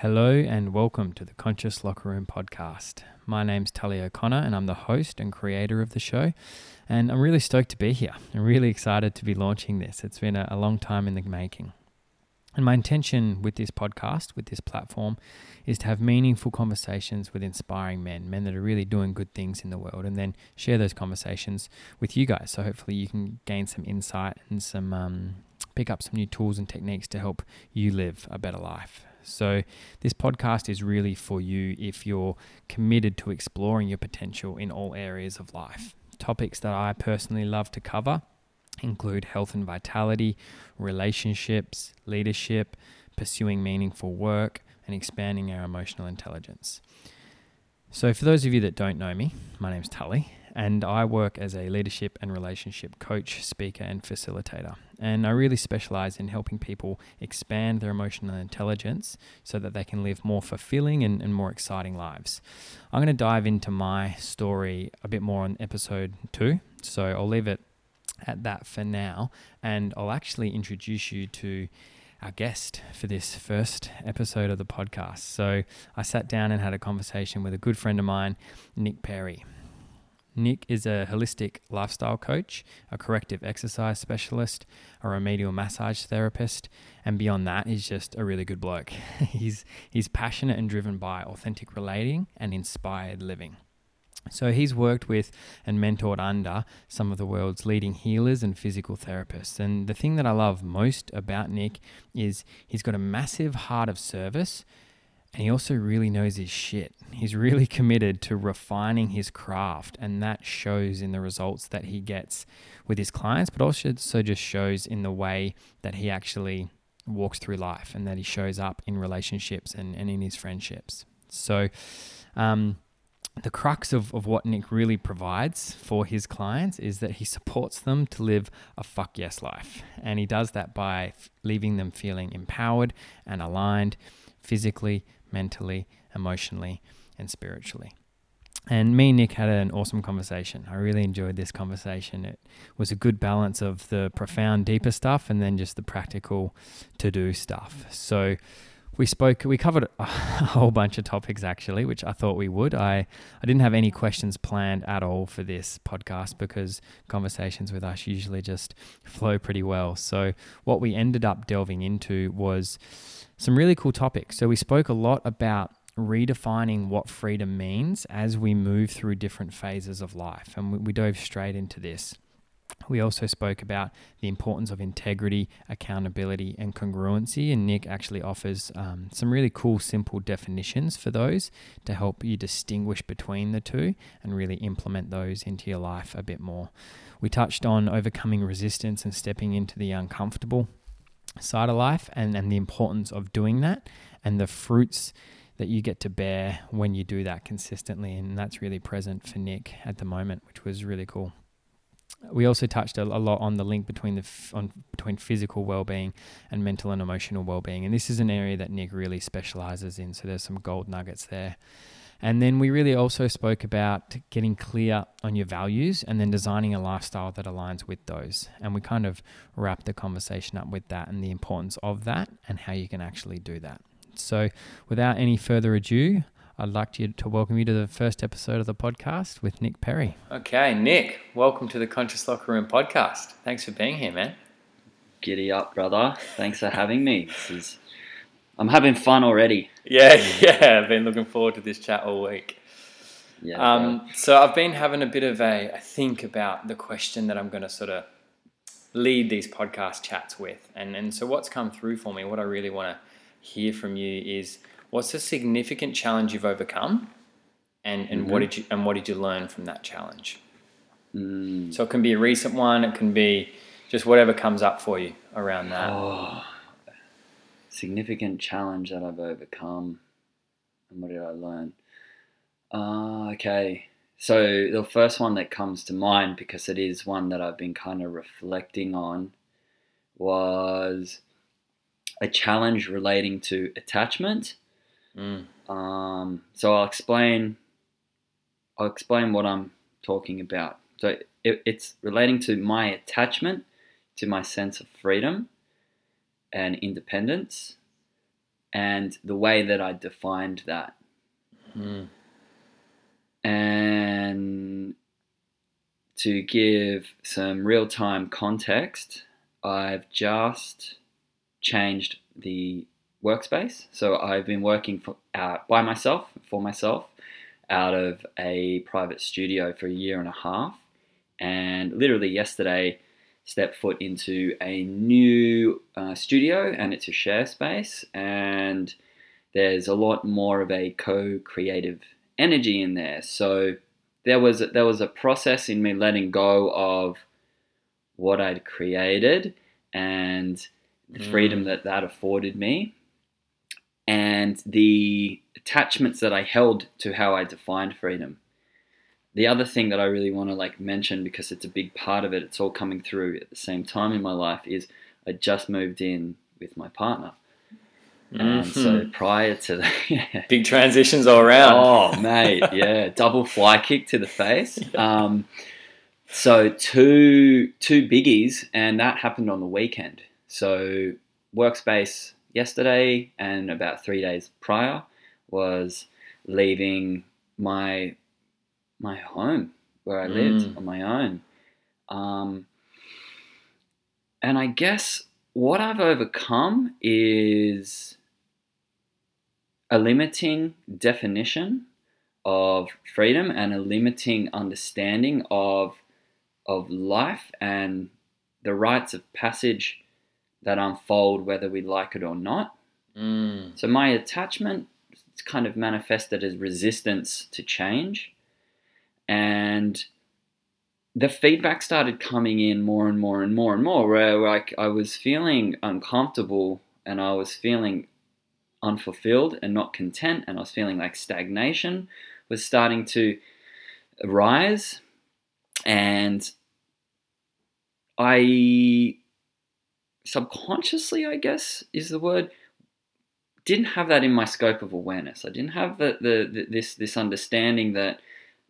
Hello and welcome to the Conscious Locker Room podcast. My name's Tully O'Connor and I'm the host and creator of the show. And I'm really stoked to be here. I'm really excited to be launching this. It's been a, a long time in the making. And my intention with this podcast, with this platform, is to have meaningful conversations with inspiring men, men that are really doing good things in the world, and then share those conversations with you guys. So hopefully you can gain some insight and some um, pick up some new tools and techniques to help you live a better life. So, this podcast is really for you if you're committed to exploring your potential in all areas of life. Topics that I personally love to cover include health and vitality, relationships, leadership, pursuing meaningful work, and expanding our emotional intelligence. So, for those of you that don't know me, my name's Tully, and I work as a leadership and relationship coach, speaker, and facilitator. And I really specialize in helping people expand their emotional intelligence so that they can live more fulfilling and, and more exciting lives. I'm going to dive into my story a bit more on episode two, so I'll leave it at that for now, and I'll actually introduce you to our guest for this first episode of the podcast. So I sat down and had a conversation with a good friend of mine, Nick Perry. Nick is a holistic lifestyle coach, a corrective exercise specialist, a remedial massage therapist, and beyond that, he's just a really good bloke. he's he's passionate and driven by authentic relating and inspired living. So he's worked with and mentored under some of the world's leading healers and physical therapists. And the thing that I love most about Nick is he's got a massive heart of service and he also really knows his shit. He's really committed to refining his craft, and that shows in the results that he gets with his clients, but also just shows in the way that he actually walks through life and that he shows up in relationships and, and in his friendships. So, um, the crux of, of what Nick really provides for his clients is that he supports them to live a fuck yes life. And he does that by f- leaving them feeling empowered and aligned physically, mentally, emotionally, and spiritually. And me and Nick had an awesome conversation. I really enjoyed this conversation. It was a good balance of the profound, deeper stuff and then just the practical to do stuff. So, we spoke we covered a whole bunch of topics actually which i thought we would i i didn't have any questions planned at all for this podcast because conversations with us usually just flow pretty well so what we ended up delving into was some really cool topics. So we spoke a lot about redefining what freedom means as we move through different phases of life. And we, dove straight into this. We also spoke about the importance of integrity, accountability, and congruency. And Nick actually offers um, some really cool, simple definitions for those to help you distinguish between the two and really implement those into your life a bit more. We touched on overcoming resistance and stepping into the uncomfortable side of life and, and the importance of doing that and the fruits that you get to bear when you do that consistently. And that's really present for Nick at the moment, which was really cool. We also touched a, a lot on the link between the f- on between physical well-being and mental and emotional well-being, and this is an area that Nick really specializes in. So there's some gold nuggets there. And then we really also spoke about getting clear on your values and then designing a lifestyle that aligns with those. And we kind of wrapped the conversation up with that and the importance of that and how you can actually do that. So, without any further ado, I'd like to, to welcome you to the first episode of the podcast with Nick Perry. Okay, Nick, welcome to the Conscious Locker Room podcast. Thanks for being here, man. Giddy up, brother. Thanks for having me. This is I'm having fun already. Yeah, yeah. I've been looking forward to this chat all week. Yeah. Um, so I've been having a bit of a, a think about the question that I'm going to sort of lead these podcast chats with, and and so what's come through for me, what I really want to hear from you is what's a significant challenge you've overcome, and and mm-hmm. what did you and what did you learn from that challenge? Mm. So it can be a recent one, it can be just whatever comes up for you around that. Oh significant challenge that I've overcome. And what did I learn? Uh, okay. So the first one that comes to mind, because it is one that I've been kind of reflecting on, was a challenge relating to attachment. Mm. Um, so I'll explain. I'll explain what I'm talking about. So it, it's relating to my attachment to my sense of freedom and independence. and the way that I defined that. Mm. And to give some real time context, I've just changed the workspace. So I've been working for, uh, by myself, for myself, out of a private studio for a year and a half. And literally yesterday, stepped foot into a new uh, studio and it's a share space. And there's a lot more of a co creative energy in there. So there was there was a process in me letting go of what I'd created and the Mm. freedom that that afforded me and the attachments that I held to how I defined freedom. The other thing that I really want to like mention because it's a big part of it, it's all coming through at the same time in my life is I just moved in with my partner. And so Mhm. prior to that, Big transitions all around. Oh, mate, yeah, double fly kick to the face. Um, so two two biggies, and that happened on the weekend. So workspace yesterday and about three days prior was leaving my my home where I lived Mm. on my own. Um, and I guess what I've overcome is a limiting definition of freedom and a limiting understanding of of life and the rites of passage that unfold whether we like it or not. Mm. So my attachment is kind of manifested as resistance to change. And the feedback started coming in more and more and more and more where like I was feeling uncomfortable and I was feeling unfulfilled and not content and I was feeling like stagnation was starting to rise and I subconsciously I guess is the word didn't have that in my scope of awareness. I didn't have the, the, the this this understanding that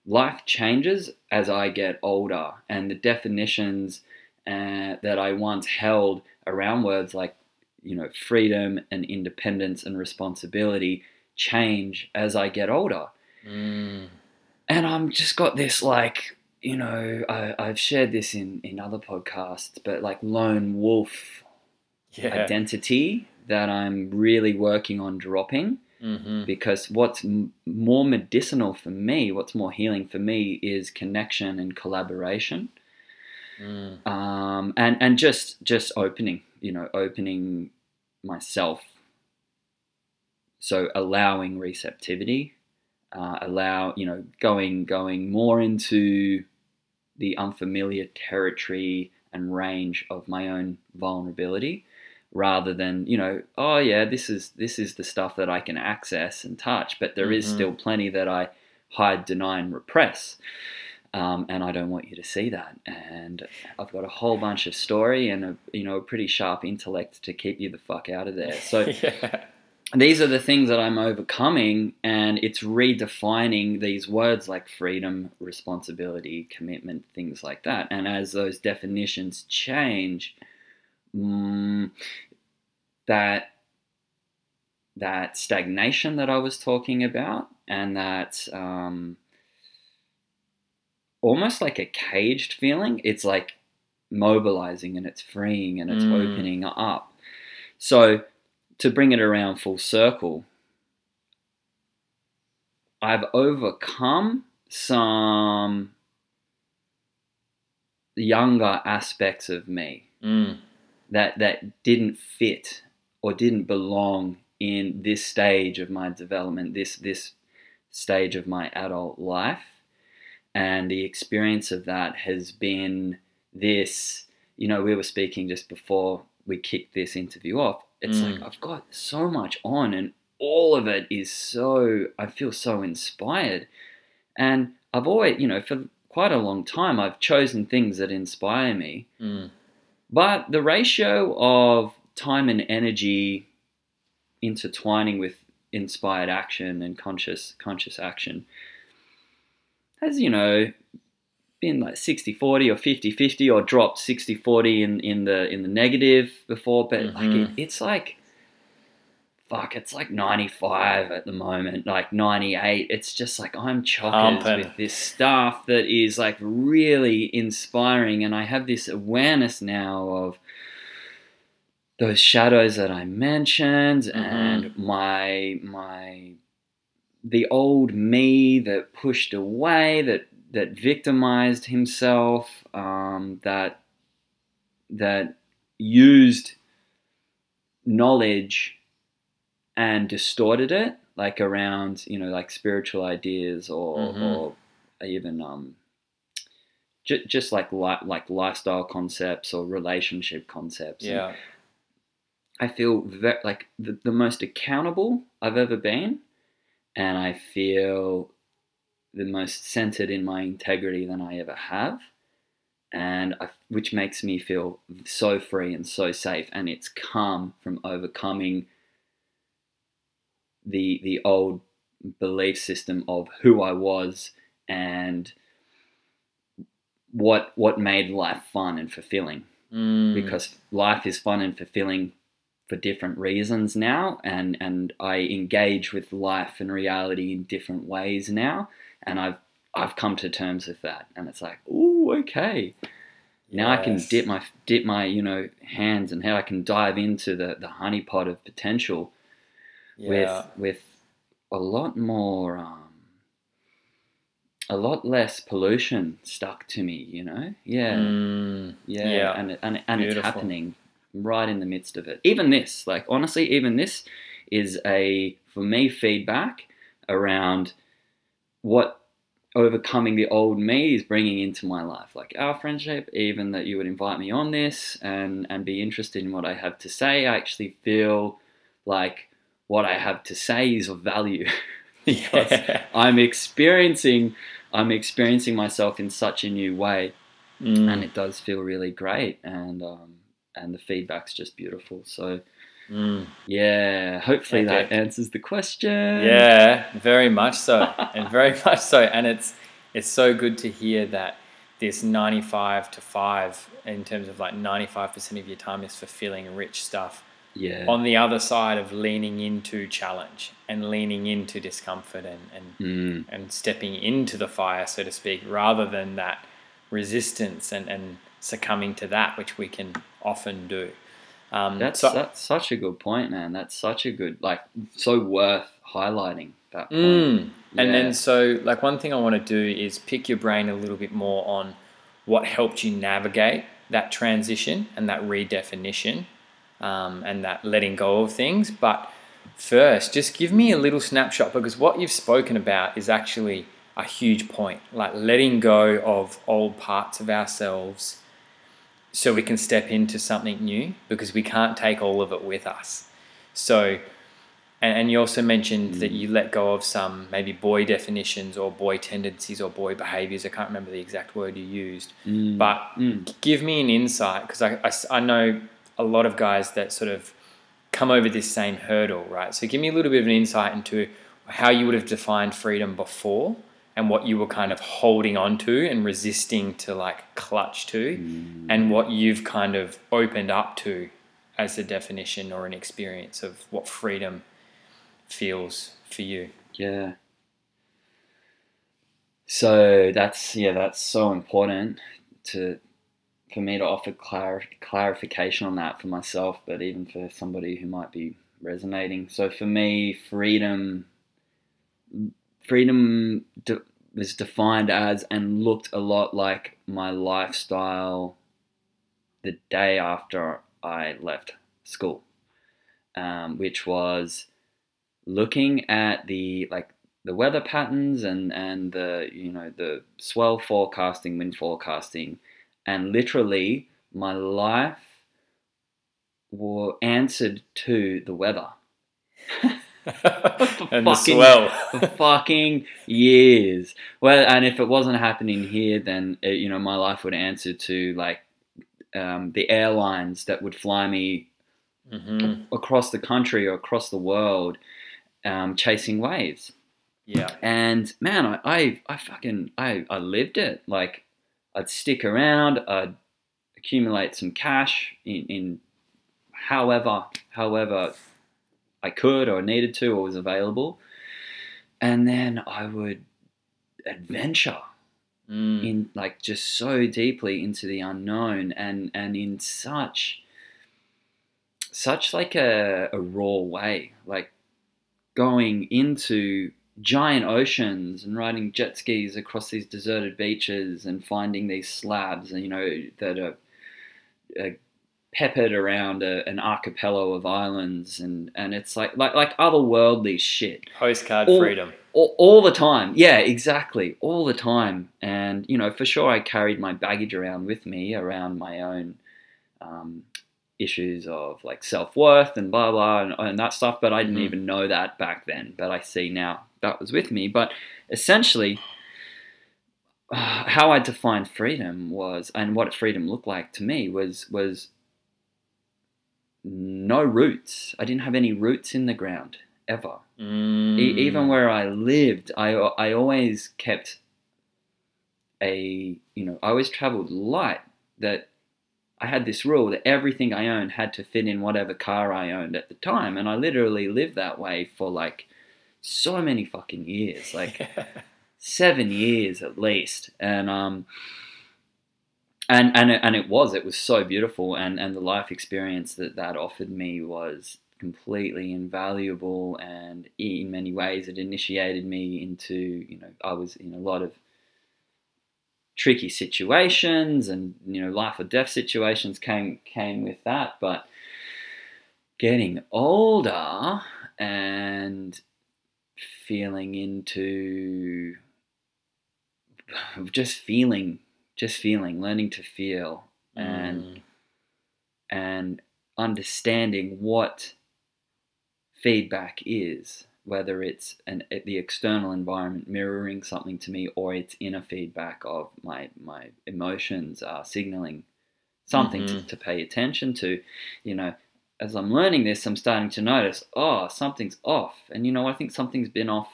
life changes as I get older, and the definitions uh, that I once held around words like you know freedom and independence and responsibility change as I get older. Mm. And I'm just got this like you know I, I've shared this in in other podcasts, but like lone wolf Yeah. identity that I'm really working on dropping hmm because what's m- more medicinal for me, what's more healing for me is connection and collaboration. Mm. Um, and, and just, just opening, you know, opening myself. So allowing receptivity, uh, allow, you know, going, going more into the unfamiliar territory and range of my own vulnerability rather than you know oh yeah this is this is the stuff that i can access and touch but there is Mhm. still plenty that i hide deny and repress um, and i don't want you to see that and i've got a whole bunch of story and a you know a pretty sharp intellect to keep you the fuck out of there so yeah. these are the things that I'm overcoming, and it's redefining these words like freedom, responsibility, commitment, things like that. And as those definitions change, mm, that that stagnation that I was talking about, and that um, almost like a caged feeling, it's like mobilizing and it's freeing and it's Mm. opening up. So to bring it around full circle, I've overcome some younger aspects of me Mm. That that didn't fit or didn't belong in this stage of my development, this this stage of my adult life. And the experience of that has been this, you know, we were speaking just before we kicked this interview off. It's Mm. like I've got so much on and all of it is so I feel so inspired. And I've always, you know, for quite a long time I've chosen things that inspire me. Mm. But the ratio of time and energy intertwining with inspired action and conscious conscious action has, you know, been like 60-40 or 50-50 or dropped 60-40 in, in the in the negative before, but like it, Mhm. it's like fuck, it's like 95 at the moment, like 98. It's just like I'm chockers Pumping. with this stuff that is like really inspiring. And I have this awareness now of those shadows that I mentioned and my, my, the old me that pushed away, that, that victimized himself, um, that, that used knowledge and distorted it like around you know like spiritual ideas or Mhm. or even um j- just like li- like lifestyle concepts or relationship concepts And Yeah. i feel ve- like the, the most accountable i've ever been and i feel the most centered in my integrity than i ever have and I, which makes me feel so free and so safe and it's come from overcoming the the old belief system of who I was and what what made life fun and fulfilling. Mm. because life is fun and fulfilling for different reasons now and and I engage with life and reality in different ways now and I've I've come to terms with that. And it's like oh okay. Now I can dip my dip my you know hands and how I can dive into the the honeypot of potential yeah. with with a lot more um, a lot less pollution stuck to me you know yeah Mm. yeah, yeah. and and, and it's happening right in the midst of it even this like honestly even this is a for me feedback around what overcoming the old me is bringing into my life like our friendship even that you would invite me on this and and be interested in what i have to say i actually feel like what i have to say is of value because Yeah. i'm experiencing i'm experiencing myself in such a new way Mm. and it does feel really great and um, and the feedback's just beautiful so Mm. yeah hopefully Okay. that answers the question Yeah, very much so, and very much so. And it's it's so good to hear that this ninety five to five in terms of like ninety five percent of your time is fulfilling rich stuff. Yeah. On the other side of leaning into challenge and leaning into discomfort and and, Mm, and stepping into the fire, so to speak, rather than that resistance and, and succumbing to that, which we can often do. Um, that's so- that's such a good point man. That's such a good like so worth highlighting that point. Mm. And then, so like one thing I want to do is pick your brain a little bit more on what helped you navigate that transition and that redefinition um, and that letting go of things. But first, just give me a little snapshot because what you've spoken about is actually a huge point like letting go of old parts of ourselves so we can step into something new because we can't take all of it with us. So, and, and you also mentioned that you let go of some maybe boy definitions or boy tendencies or boy behaviors. I can't remember the exact word you used, Mm, but mm, give me an insight because I I know a lot of guys that sort of come over this same hurdle, right? So give me a little bit of an insight into how you would have defined freedom before and what you were kind of holding on to and resisting to like clutch to mm. and what you've kind of opened up to as a definition or an experience of what freedom feels for you. Yeah. So that's yeah, that's so important to for me to offer clar- clarification on that for myself, but even for somebody who might be resonating. So for me, freedom freedom de- was defined as and looked a lot like my lifestyle the day after I left school, um, which was looking at the like the weather patterns and and the you know the swell forecasting, wind forecasting, and literally my life were answered to the weather and the fucking- swell. for fucking years. Well, and if it wasn't happening here, then uh you know my life would answer to like um, the airlines that would fly me hmm across the country or across the world, um, chasing waves. Yeah. And man, I, I, I fucking, I, I lived it. Like, I'd stick around, I'd accumulate some cash in, in however, however I could or needed to or was available. And then I would adventure Mm. in like just so deeply into the unknown and and in such such like a, a raw way like going into giant oceans and riding jet skis across these deserted beaches and finding these slabs and you know that are, are peppered around a, an archipelago of islands and and it's like like like otherworldly shit Postcard All- freedom. all, all the time. Yeah, exactly, all the time. And you know, for sure, I carried my baggage around with me, around my own um, issues of like self worth and blah blah and, and that stuff. But I didn't Mhm. even know that back then. But I see now that was with me. But essentially. uh, How I defined freedom was, and what freedom looked like to me was was no roots. I didn't have any roots in the ground ever. Mm. E- even where I lived, I I always kept a you know I always traveled light. That I had this rule that everything I owned had to fit in whatever car I owned at the time, and I literally lived that way for like so many fucking years, like seven years at least, and um. And, and, it, and it was it was so beautiful. And, and the life experience that that offered me was completely invaluable. And in many ways it initiated me into you know I was in a lot of tricky situations and you know life or death situations came came with that. But getting older and feeling into just feeling just feeling learning to feel and Mm. and understanding what feedback is, whether it's an the external environment mirroring something to me or it's inner feedback of my my emotions are signaling something to, Mhm. to pay attention to, you know. As I'm learning this, I'm starting to notice, oh, something's off, and you know, I think something's been off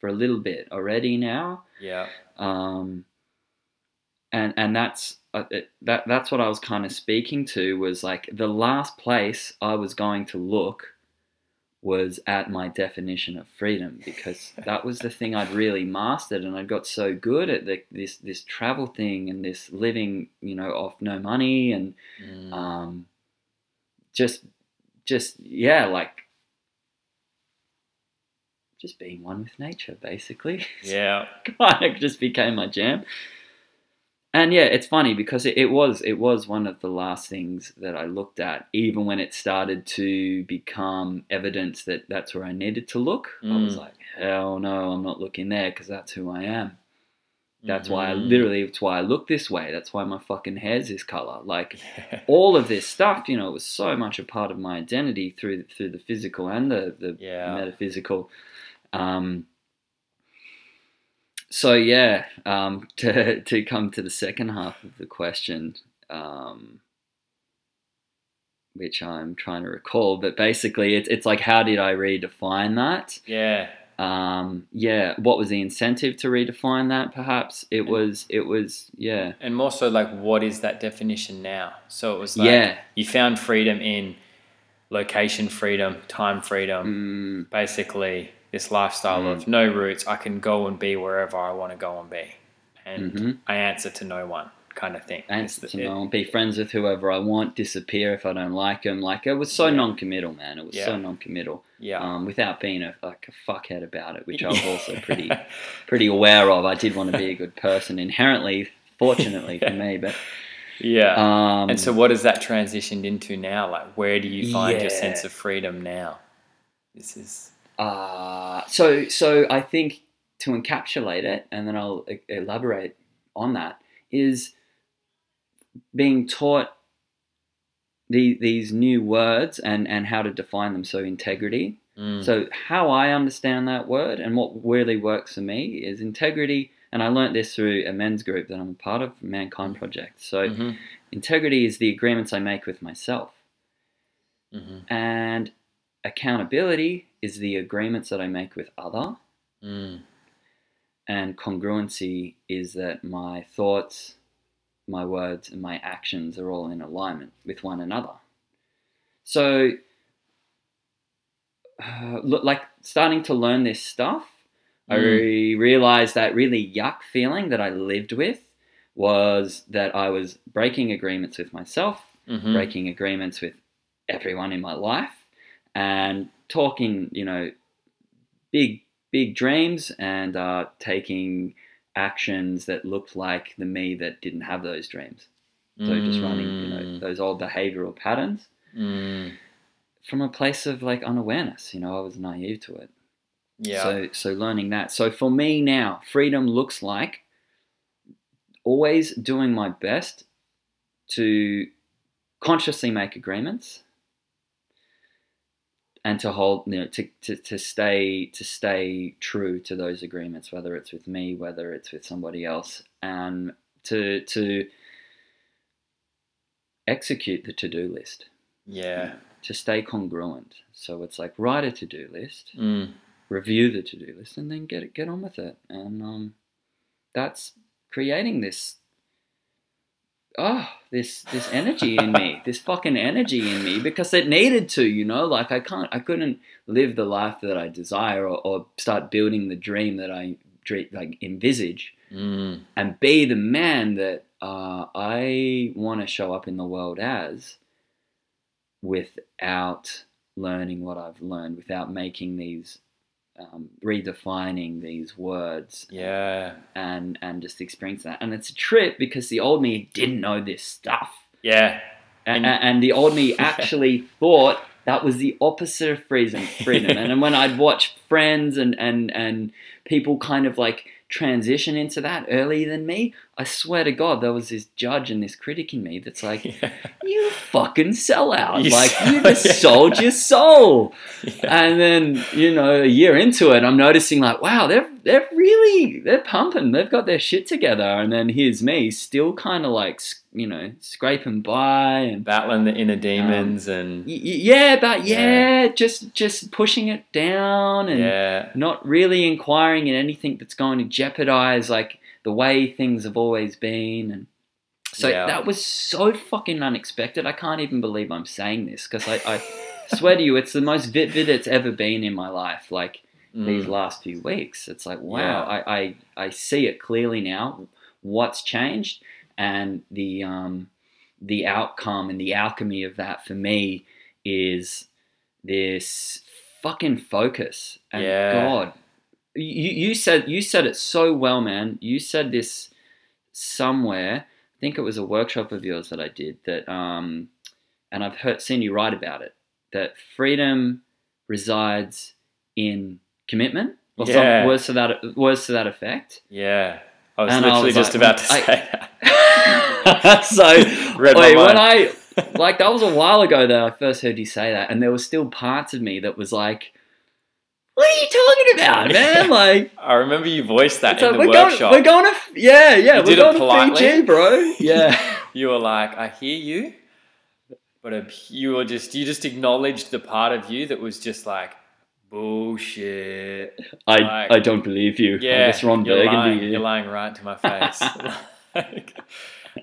for a little bit already now yeah. um, and and that's uh, it, that that's what I was kind of speaking to was like the last place I was going to look was at my definition of freedom because that was the thing I'd really mastered and I got so good at the, this this travel thing and this living you know off no money and Mm. um, just just yeah like just being one with nature basically yeah. kind of just became my jam. And yeah, it's funny because it, it was it was one of the last things that I looked at, even when it started to become evidence that that's where I needed to look. I was Mm. like, hell no, I'm not looking there because that's who I am. That's why I Mhm. literally, it's why I look this way. That's why my fucking hair's this color. Like all of this stuff, you know, it was so much a part of my identity through through the physical and the the Yeah. metaphysical. Um, so yeah, um, to to come to the second half of the question, um, which I'm trying to recall, but basically it's it's like how did I redefine that? yeah. Um, yeah, what was the incentive to redefine that? Perhaps it was it was yeah And more so, like, what is that definition now? So it was like yeah you found freedom in location freedom, time freedom, mm, basically this lifestyle Mm. of no roots. I can go and be wherever I want to go and be, and Mhm. I answer to no one, kind of thing. answer to no one, be friends with whoever I want, disappear if I don't like them. Like it was so Yeah. non-committal, man. It was so Yeah. non-committal. Yeah. um, without being a like a fuckhead about it, which I was also pretty pretty aware of. I did want to be a good person inherently, fortunately for me, but yeah. um, and so, what has that transitioned into now? Like, where do you find your sense of freedom now? This is uh, so so I think to encapsulate it, and then I'll elaborate on that is being taught the, these new words and and how to define them. So integrity. mm, So how I understand that word and what really works for me is integrity. And I learnt this through a men's group that I'm a part of, Mankind Project. So mhm, integrity is the agreements I make with myself, mhm, and accountability is the agreements that I make with other. mm, And congruency is that my thoughts, my words, and my actions are all in alignment with one another. So uh, look like starting to learn this stuff, I Mm. realized that really yuck feeling that I lived with was that I was breaking agreements with myself, Mhm. breaking agreements with everyone in my life, and talking, you know, big, big dreams and uh, taking actions that looked like the me that didn't have those dreams. So just running, you know, Mm. those old behavioral patterns Mm. from a place of like unawareness. You know, I was naive to it. Yeah. So so learning that. So for me now, freedom looks like always doing my best to consciously make agreements and to hold you know to, to, to stay to stay true to those agreements whether it's with me whether it's with somebody else and to to execute the to-do list yeah. to stay congruent so it's like write a to-do list Mm. review the to-do list and then get it, get on with it and um, that's creating this oh this this energy in me this fucking energy in me because it needed to you know like i can't i couldn't live the life that i desire or, or start building the dream that i dre- like envisage Mm. and be the man that uh, I want to show up in the world as without learning what I've learned, without making these, um, redefining these words Yeah. and, and just experience that. And it's a trip because the old me didn't know this stuff. Yeah. And, And- and the old me actually thought that was the opposite of freedom. freedom. and then when I'd watch friends and, and, and people kind of like transition into that earlier than me, I swear to God, there was this judge and this critic in me that's like, yeah. you fucking sellout. You like, sell- you just yeah. sold your soul. Yeah. And then, you know, a year into it, I'm noticing like, wow, they're they're really they're pumping. They've got their shit together. And then here's me, still kind of like, you know, scraping by and Battling the inner demons and y- yeah, but Yeah. yeah, just just pushing it down and yeah. not really inquiring in anything that's going to jeopardize like the way things have always been and so Yeah. that was so fucking unexpected i can't even believe i'm saying this because I, I swear to you it's the most vivid it's ever been in my life like these Mm. last few weeks it's like wow Yeah. I, I i see it clearly now what's changed and the um the outcome and the alchemy of that for me is this fucking focus and Yeah. god you, you said you said it so well man you said this somewhere i think it was a workshop of yours that i did that um and i've heard seen you write about it that freedom resides in commitment or Yeah. some words to that words to that effect Yeah. I was And I literally was just like, about to I- say that. so Read wait, when. I like that was a while ago that I first heard you say that, and there was still parts of me that was like, "What are you talking about, man?" Like, I remember you voiced that in like the we're workshop. going, we're going to, yeah, yeah, You we're going to? Fiji, bro. Yeah, you were like, I hear you, but a- you were just you just acknowledged the part of you that was just like bullshit. I, Like- I don't believe you. Yeah, Ron you're Burgundy. lying. You're lying right to my face. Like,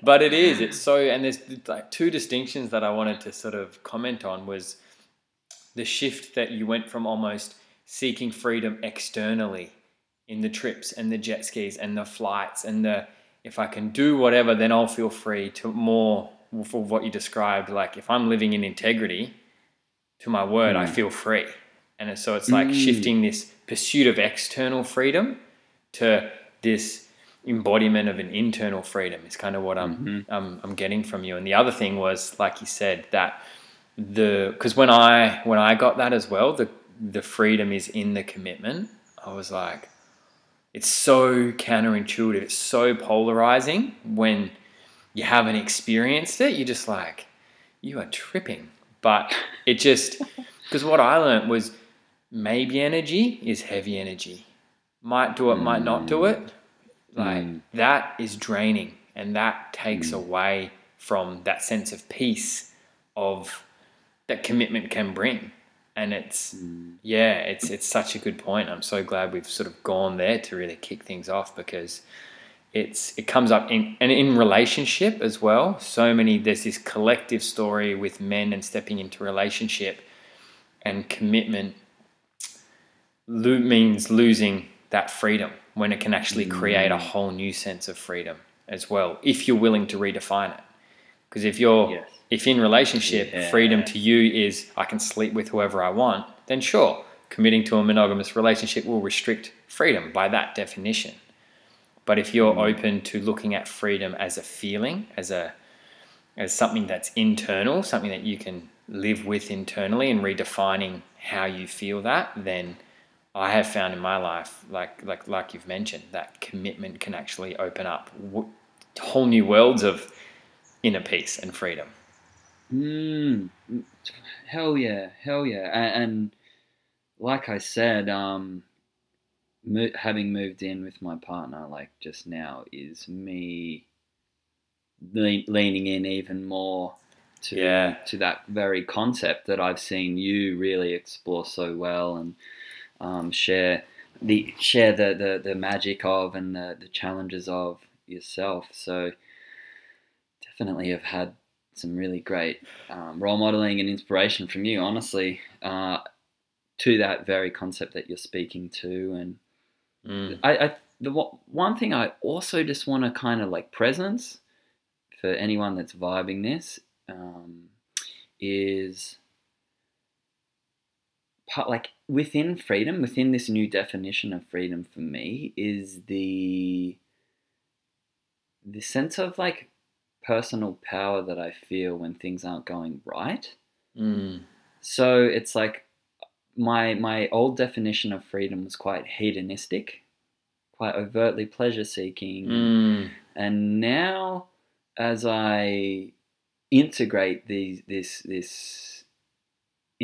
but it is. It's so, and there's like two distinctions that I wanted to sort of comment on was the shift that you went from almost seeking freedom externally in the trips and the jet skis and the flights and the if I can do whatever, then I'll feel free to more for what you described. Like if I'm living in integrity to my word, I Mm. feel free. And so it's like Mm. shifting this pursuit of external freedom to this embodiment of an internal freedom is kind of what I'm, Mhm. I'm I'm getting from you. And the other thing was, like you said, that the because when I when I got that as well, the the freedom is in the commitment. I was like, it's so counterintuitive. It's so polarizing when you haven't experienced it. You're just like, you are tripping. But it just because what I learned was maybe energy is heavy energy. Might do it, might not do it. Like Mm. that is draining and that takes Mm. away from that sense of peace of that commitment can bring. And it's Mm. yeah, it's it's such a good point. I'm so glad we've sort of gone there to really kick things off because it's it comes up in and in relationship as well. So many there's this collective story with men and stepping into relationship and commitment lo- means losing that freedom when it can actually create a Mm. whole new sense of freedom as well if you're willing to redefine it because if you're Yes. if in relationship Yeah. freedom to you is i can sleep with whoever i want then sure committing to a monogamous relationship will restrict freedom by that definition but if you're Mm. open to looking at freedom as a feeling as a as something that's internal something that you can live with internally and redefining how you feel that then I have found in my life, like like like you've mentioned, that commitment can actually open up w- whole new worlds of inner peace and freedom. Mm, hell yeah, hell yeah. And, and like I said, um, mo- having moved in with my partner, like just now, is me le- leaning in even more to Yeah. to that very concept that I've seen you really explore so well and um, share the share the, the, the magic of and the, the challenges of yourself. So definitely have had some really great um, role modeling and inspiration from you, honestly, uh, to that very concept that you're speaking to. And Mm. I, I the one- one thing I also just want to kind of like presence for anyone that's vibing this um, is part like within freedom, within this new definition of freedom for me is the the sense of like personal power that I feel when things aren't going right. Mm. So it's like my my old definition of freedom was quite hedonistic, quite overtly pleasure seeking, Mm. and now as I integrate these this this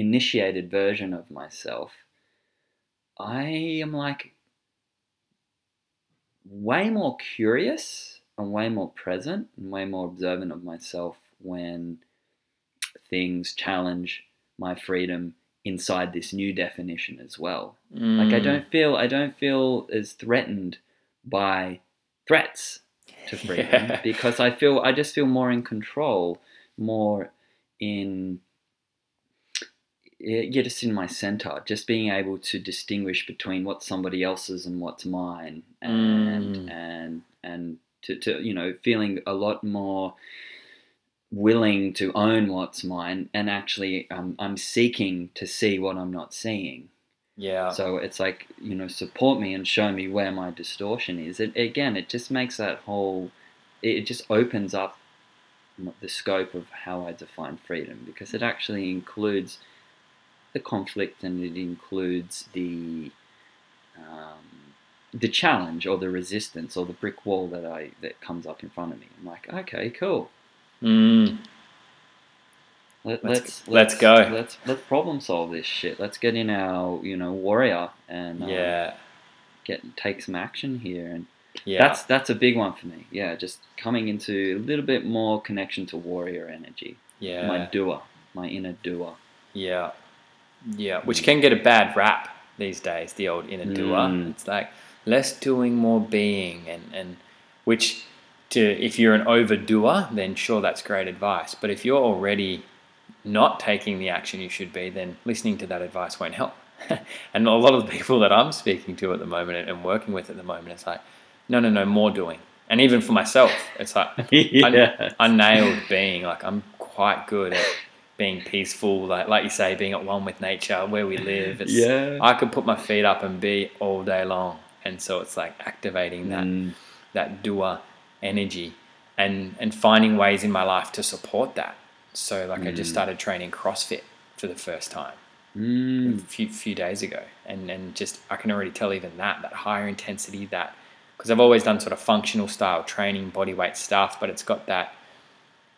initiated version of myself, I am like way more curious and way more present and way more observant of myself when things challenge my freedom inside this new definition as well. Like I Mm. don't feel I don't feel as threatened by threats to freedom Yeah. because I feel I just feel more in control, more in yeah, just in my center, just being able to distinguish between what's somebody else's and what's mine, and Mm. and and to, to you know feeling a lot more willing to own what's mine, and actually um, I'm seeking to see what I'm not seeing. Yeah. So it's like you know, support me and show me where my distortion is. It again, it just makes that whole. It just opens up the scope of how I define freedom because it actually includes the conflict and it includes the um, the challenge or the resistance or the brick wall that I that comes up in front of me. I'm like, okay, cool. Mm. Let, Let's- let's, let's go. Let's let's problem solve this shit. Let's get in our you know warrior and uh, Yeah. get take some action here and Yeah. that's that's a big one for me yeah just coming into a little bit more connection to warrior energy yeah. my doer my inner doer Yeah. Yeah. Which can get a bad rap these days, the old inner doer. Mm. It's like less doing, more being and, and which to if you're an overdoer, then sure that's great advice. But if you're already not taking the action you should be, then listening to that advice won't help. and a lot of the people that I'm speaking to at the moment and- working with at the moment, it's like, no, no, no, more doing. And even for myself, it's like yeah I nailed being like I'm quite good at being peaceful, like like you say, being at one with nature, where we live. It's, yeah I could put my feet up and be all day long, and so it's like activating that Mm, that doer energy, and and finding ways in my life to support that. So like I just Mm. started training CrossFit for the first time a mm, few few days ago, and and just I can already tell even that that higher intensity that because I've always done sort of functional style training, body weight stuff, but it's got that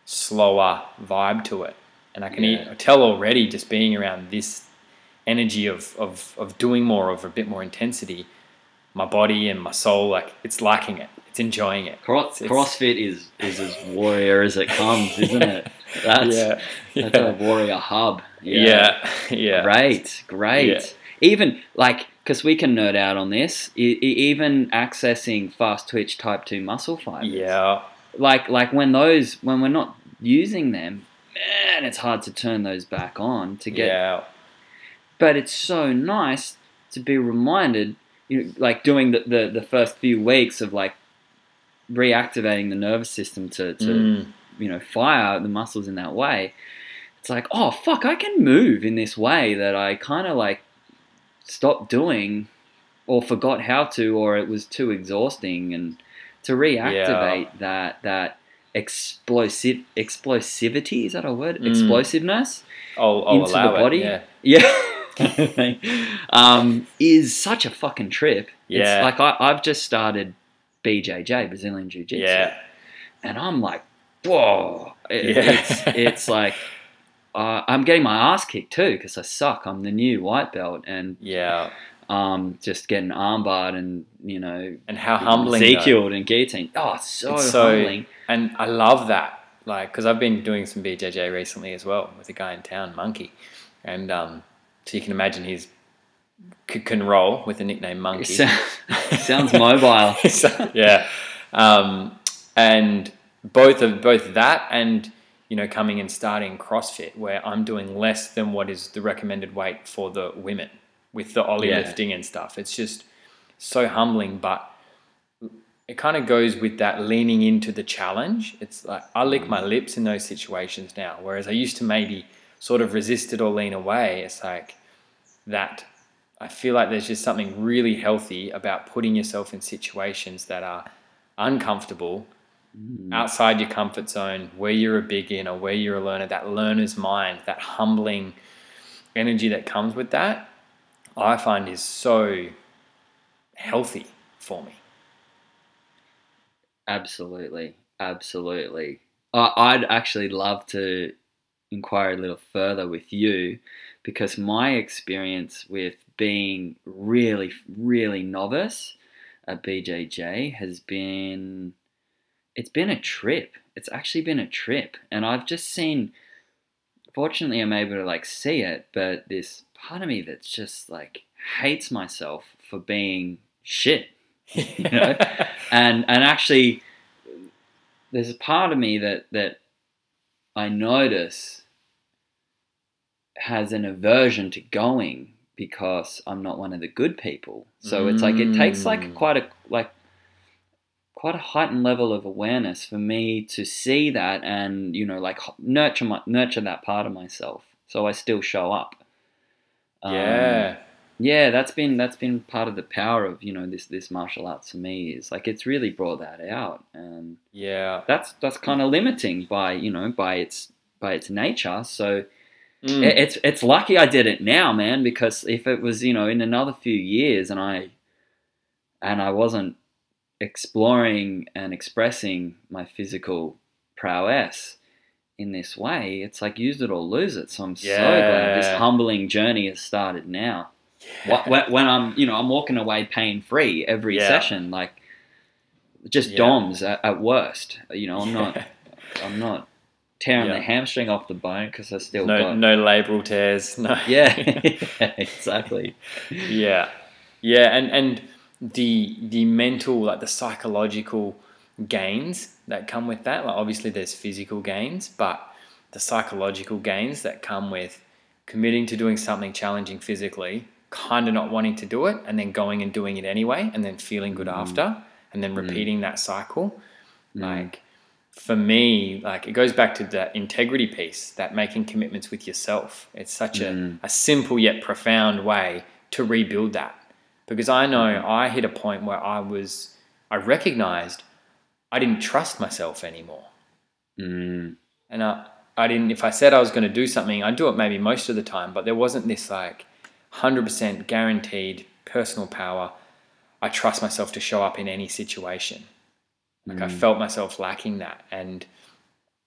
slower vibe to it, and I can Yeah. tell already just being around this energy of of of doing more of a bit more intensity, my body and my soul like it's liking it, it's enjoying it. Cross, It's- CrossFit is is as warrior as it comes, isn't it? That's yeah, that's yeah. a warrior hub. yeah, yeah, Great, great. Yeah. Even like, because we can nerd out on this, even accessing fast twitch type 2 muscle fibers. yeah, Like, like when those, when we're not using them, man, it's hard to turn those back on to get. yeah, But it's so nice to be reminded, you know, like doing the, the, the first few weeks of like reactivating the nervous system to, to Mm. you know, fire the muscles in that way. It's like, oh fuck, I can move in this way that I kind of like stopped doing or forgot how to, or it was too exhausting, and to reactivate that that explosive explosivity is that a word? Mm. Explosiveness I'll, I'll into the body. it. Yeah. Yeah. um, is such a fucking trip. Yeah. It's like I, I've just started BJJ, Brazilian Jiu Jitsu. Yeah. And I'm like, whoa. It- Yeah. It's, it's like, uh, I'm getting my ass kicked too because I suck. I'm the new white belt and Yeah. Um, just getting armbarred and, you know, And how humbling. Ezekieled and guillotined. Oh, it's so, It's so- humbling. And I love that. Like, because I've been doing some BJJ recently as well with a guy in town, Monkey. And um, so you can imagine he's c- can roll with the nickname Monkey. So- sounds mobile. So, yeah. Um, and both of both that and you know coming and starting CrossFit where I'm doing less than what is the recommended weight for the women with the ollie Yeah. lifting and stuff. It's just so humbling, but it kind of goes with that leaning into the challenge. It's like I lick my lips in those situations now, whereas I used to maybe sort of resist it or lean away. It's like that. I feel like there's just something really healthy about putting yourself in situations that are uncomfortable, Mm. outside your comfort zone, where you're a beginner, where you're a learner, that learner's mind, that humbling energy that comes with that, I find is so healthy for me. Absolutely, absolutely. I'd actually love to inquire a little further with you because my experience with being really, really novice at BJJ has been it's been a trip. It's actually been a trip, and I've just seen. Fortunately, I'm able to like see it, but this part of me that's just like hates myself for being shit You know? and and actually there's a part of me that that I notice has an aversion to going because I'm not one of the good people. So it's like it takes like quite a like quite a heightened level of awareness for me to see that and you know like nurture my nurture that part of myself so I still show up. Um, yeah. yeah that's been that's been part of the power of you know this this martial arts for me is like it's really brought that out and Yeah. that's that's kind of limiting by you know by its by its nature so Mm. it- it's it's lucky I did it now man because if it was you know in another few years and I and I wasn't exploring and expressing my physical prowess in this way it's like use it or lose it so I'm so glad this humbling journey has started now Wh- when, when I'm, you know, I'm walking away pain free every Yeah. session, like just Yeah. DOMs at, at worst. You know, I'm not, I'm not tearing Yeah. the hamstring off the bone because I still no, got. no labral tears. No. Yeah, exactly. yeah yeah and and the the mental like the psychological gains that come with that like obviously there's physical gains but the psychological gains that come with committing to doing something challenging physically kind of not wanting to do it and then going and doing it anyway and then feeling good Mm. after and then repeating that cycle Mm. like for me like it goes back to that integrity piece that making commitments with yourself it's such Mm. a, a simple yet profound way to rebuild that because i know i hit a point where i was i recognized i didn't trust myself anymore Mm, and I, I didn't if i said i was going to do something i'd do it maybe most of the time but there wasn't this like 100% guaranteed personal power i trust myself to show up in any situation like I Mm. felt myself lacking that. And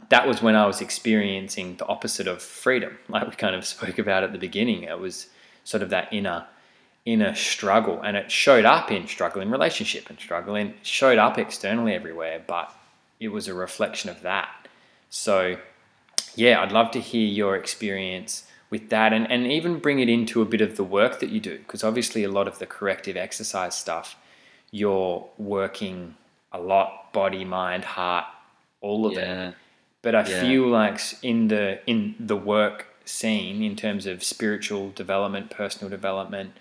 that was when I was experiencing the opposite of freedom. Like we kind of spoke about at the beginning. It was sort of that inner inner struggle. And it showed up in struggle in relationship and struggle in showed up externally everywhere, but it was a reflection of that. So yeah, I'd love to hear your experience with that and, and even bring it into a bit of the work that you do. Because obviously a lot of the corrective exercise stuff, you're working a lot body mind heart all of it but i Yeah. feel like in the in the work scene in terms of spiritual development personal development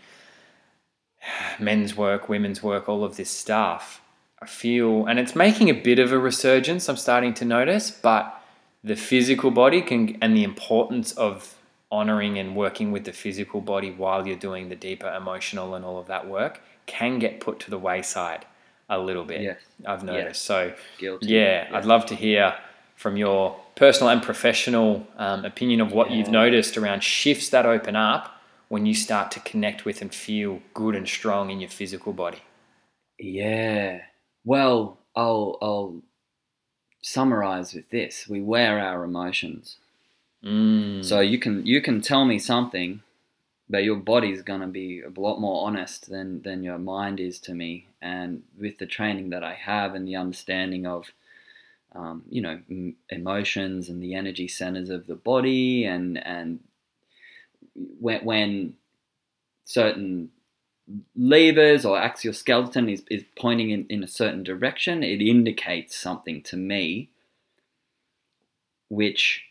men's work, women's work, all of this stuff, I feel, and it's making a bit of a resurgence. I'm starting to notice, but the physical body can, and the importance of honoring and working with the physical body while you're doing the deeper emotional and all of that work can get put to the wayside a little bit. Yes. I've noticed. So, Guilty. yeah, I'd love to hear from your personal and professional um, opinion of what you've noticed around shifts that open up when you start to connect with and feel good and strong in your physical body. Yeah. Well, I'll I'll summarize with this. We wear our emotions. Mm. So you can you can tell me something, but your body's gonna be a lot more honest than than your mind is to me. And with the training that I have and the understanding of, um, you know, m- emotions and the energy centers of the body, and and when when certain levers or axial skeleton is, is pointing in, in a certain direction, it indicates something to me, which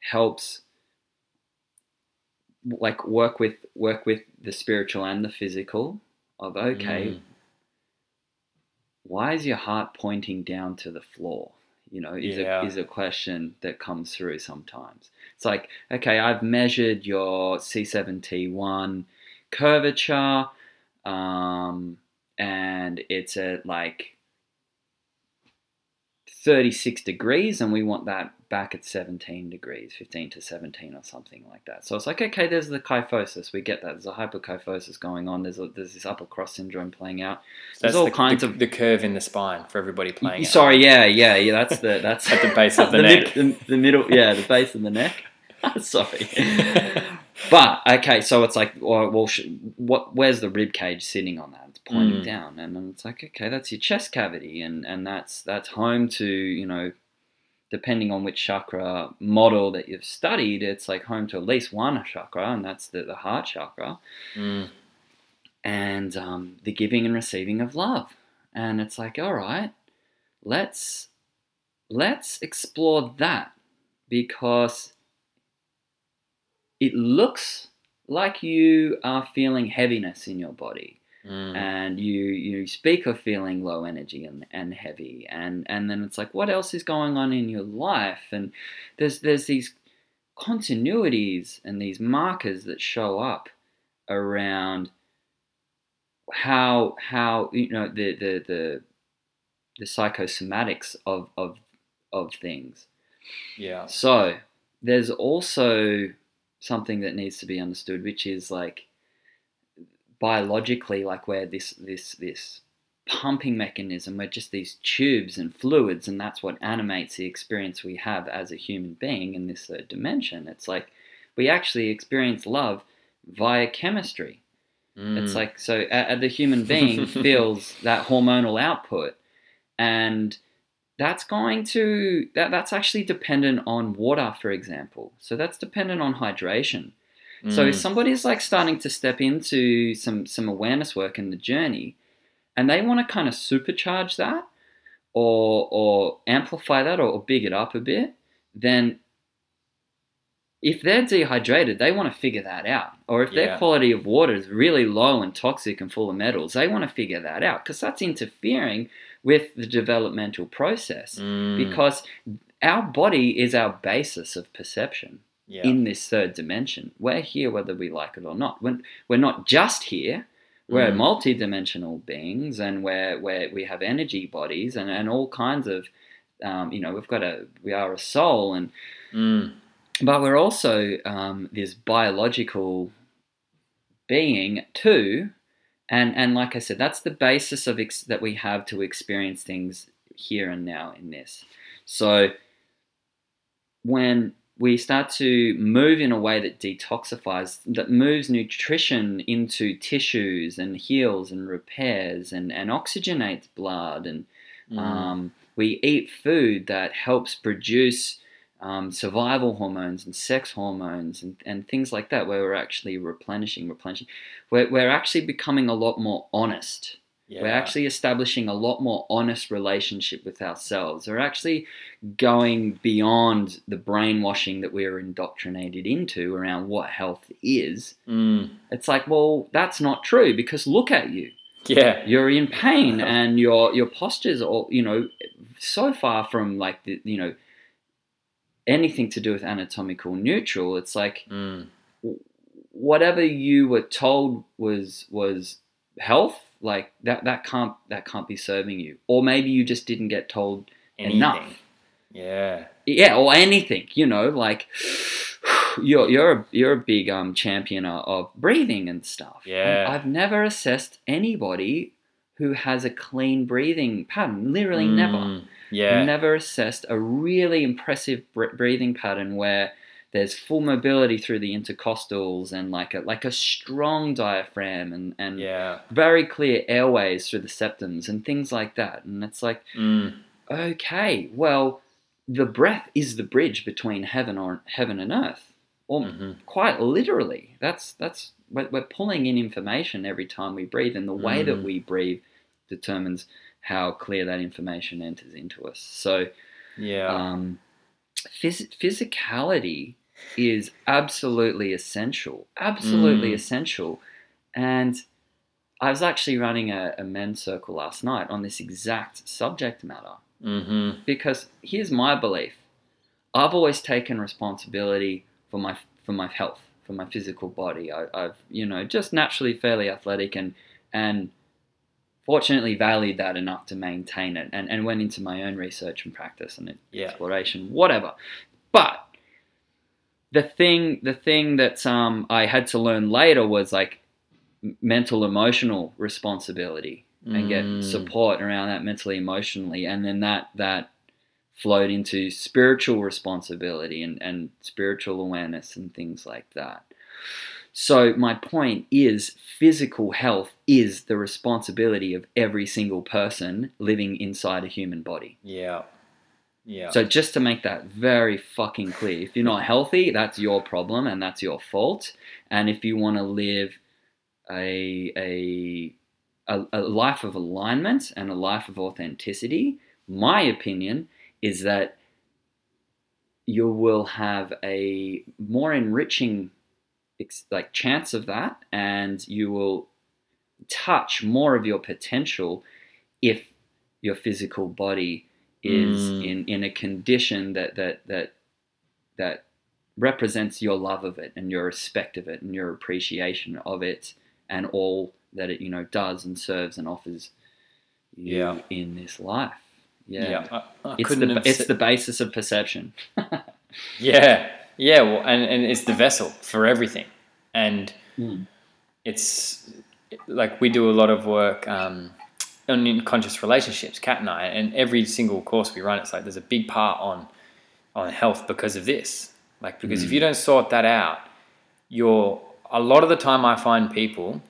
helps like work with work with the spiritual and the physical of okay Mm. why is your heart pointing down to the floor you know is Yeah. a is a question that comes through sometimes it's like okay i've measured your c7t1 curvature um, and it's at like 36 degrees and we want that back at 17 degrees 15 to 17 or something like that. So it's like okay there's the kyphosis. We get that. There's a hyperkyphosis going on. There's a, there's this upper cross syndrome playing out. There's all the, kinds the, of- the curve in the spine for everybody playing. it. sorry yeah yeah yeah that's the that's At the base of the mid- the, the middle yeah the base of the neck. Sorry but okay so it's like well, well sh- what where's the rib cage sitting on that it's pointing Mm. down and then it's like okay that's your chest cavity and and that's that's home to you know depending on which chakra model that you've studied it's like home to at least one chakra and that's the, the heart chakra Mm. and um, the giving and receiving of love. And it's like, all right, let's let's explore that because it looks like you are feeling heaviness in your body Mm. and you you speak of feeling low energy and, and heavy and and then it's like what else is going on in your life and there's there's these continuities and these markers that show up around how how you know the the the, the psychosomatics of of of things Yeah. so there's also something that needs to be understood, which is like biologically, like where this this this pumping mechanism, we're just these tubes and fluids, and that's what animates the experience we have as a human being in this third dimension. It's like we actually experience love via chemistry. It's Mm. like so uh, the human being feels that hormonal output, and that's going to that that's actually dependent on water, for example. So that's dependent on hydration. So if Mm. somebody's like starting to step into some some awareness work in the journey, and they want to kind of supercharge that, or or amplify that, or, or big it up a bit, then if they're dehydrated, they want to figure that out. Or if their quality of water is really low and toxic and full of metals, they want to figure that out because that's interfering with the developmental process. Mm. Because our body is our basis of perception yeah. in this third dimension. We're here whether we like it or not. When we're not just here, we're Mm. multi-dimensional beings, and we're, we're we have energy bodies and, and all kinds of, um, you know, we've got a we are a soul, and Mm. but we're also um, this biological being too, and and like I said, that's the basis of ex- that we have to experience things here and now in this. So when we start to move in a way that detoxifies, that moves nutrition into tissues and heals and repairs and, and oxygenates blood and Mm. um, we eat food that helps produce um, survival hormones and sex hormones and, and things like that, where we're actually replenishing, replenishing. We're, we're actually becoming a lot more honest Yeah. We're actually establishing a lot more honest relationship with ourselves. We're actually going beyond the brainwashing that we're indoctrinated into around what health is. Mm. It's like, well, that's not true because look at you. Yeah. You're in pain and your your posture's all, you know, so far from like the, you know, anything to do with anatomical neutral. It's like Mm. whatever you were told was was health like that that can't that can't be serving you or maybe you just didn't get told Anything. enough Yeah. yeah or anything you know like you're you're a, you're a big um champion of, breathing and stuff And Yeah. i've never assessed anybody who has a clean breathing pattern literally never Mm. Yeah. never assessed a really impressive breathing pattern where there's full mobility through the intercostals and like a like a strong diaphragm and and Yeah. very clear airways through the septums and things like that and it's like Mm. okay well the breath is the bridge between heaven or heaven and earth or Mhm. quite literally that's that's we're, we're pulling in information every time we breathe and the way that Mm. we breathe determines how clear that information enters into us so Yeah. um, phys- physicality is absolutely essential absolutely Mm. essential and i was actually running a, a men's circle last night on this exact subject matter mm-hmm. because here's my belief i've always taken responsibility for my for my health for my physical body I, i've you know just naturally fairly athletic and and fortunately valued that enough to maintain it and, and went into my own research and practice and Yeah. exploration whatever but the thing the thing that um, i had to learn later was like mental emotional responsibility and get Mm. support around that mentally emotionally and then that that flowed into spiritual responsibility and, and spiritual awareness and things like that so my point is physical health is the responsibility of every single person living inside a human body Yeah. Yeah. so just to make that very fucking clear, if you're not healthy, that's your problem and that's your fault. And if you want to live a, a a a life of alignment and a life of authenticity, my opinion is that you will have a more enriching like chance of that and you will touch more of your potential if your physical body is Mm. in, in a condition that that that that represents your love of it and your respect of it and your appreciation of it and all that it you know does and serves and offers you Yeah. in this life. Yeah, yeah. I, I it's the it's said- the basis of perception. Yeah, yeah, well, and, and it's the vessel for everything, and Mm. it's like we do a lot of work um, on conscious relationships, Kat and I, and every single course we run, it's like there's a big part on on health because of this. Like because if you don't sort that out, you're a lot of the time I find people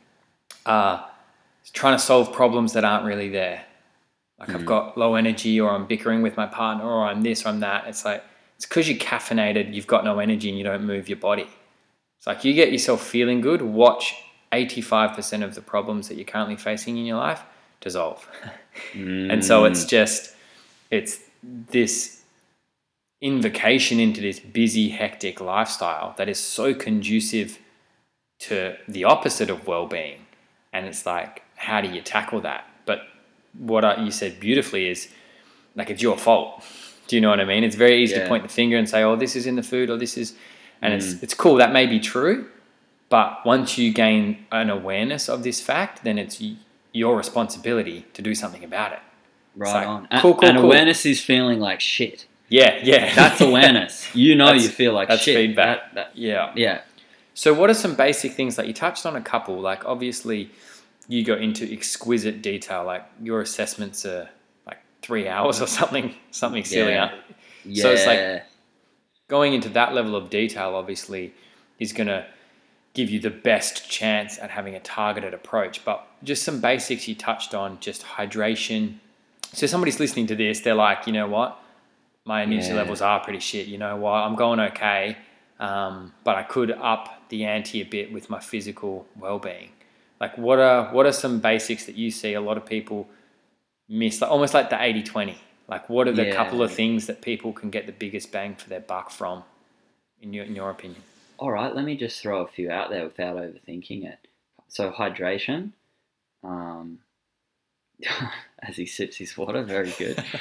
are trying to solve problems that aren't really there. Like I've got low energy, or I'm bickering with my partner, or I'm this, or I'm that. It's like it's because you're caffeinated, you've got no energy, and you don't move your body. It's like you get yourself feeling good. Watch 85% of the problems that you're currently facing in your life dissolve. and so it's mm. just it's this invocation into this busy, hectic lifestyle that is so conducive to the opposite of well-being. And it's like, how do you tackle that? But what I, you said beautifully is like it's your fault. Do you know what I mean? It's very easy to point the finger and say, "Oh, this is in the food," or "This is," and it's mm. it's cool. That may be true, but once you gain an awareness of this fact, then it's your responsibility to do something about it. Right like, on. And, cool, cool, and cool. awareness is feeling like shit. Yeah, yeah. That's awareness. You know you feel like that's shit. feedback. That- that- yeah. yeah. So, what are some basic things like you touched on a couple? Like, obviously, you go into exquisite detail. Like your assessments are three hours or something, something silly. Yeah. Yeah. So it's like- Going into that level of detail, obviously, is going to give you the best chance at having a targeted approach. But just some basics you touched on, just hydration. So somebody's listening to this, they're like, you know what, my energy Yeah. levels are pretty shit. You know what, I'm going okay, um, but I could up the ante a bit with my physical well-being. Like what are what are some basics that you see a lot of people miss? Like almost like the 80-20. Like what are the Yeah. couple of things that people can get the biggest bang for their buck from, in your in your opinion? All right, let me just throw a few out there without overthinking it. So hydration, um, as he sips his water, very good.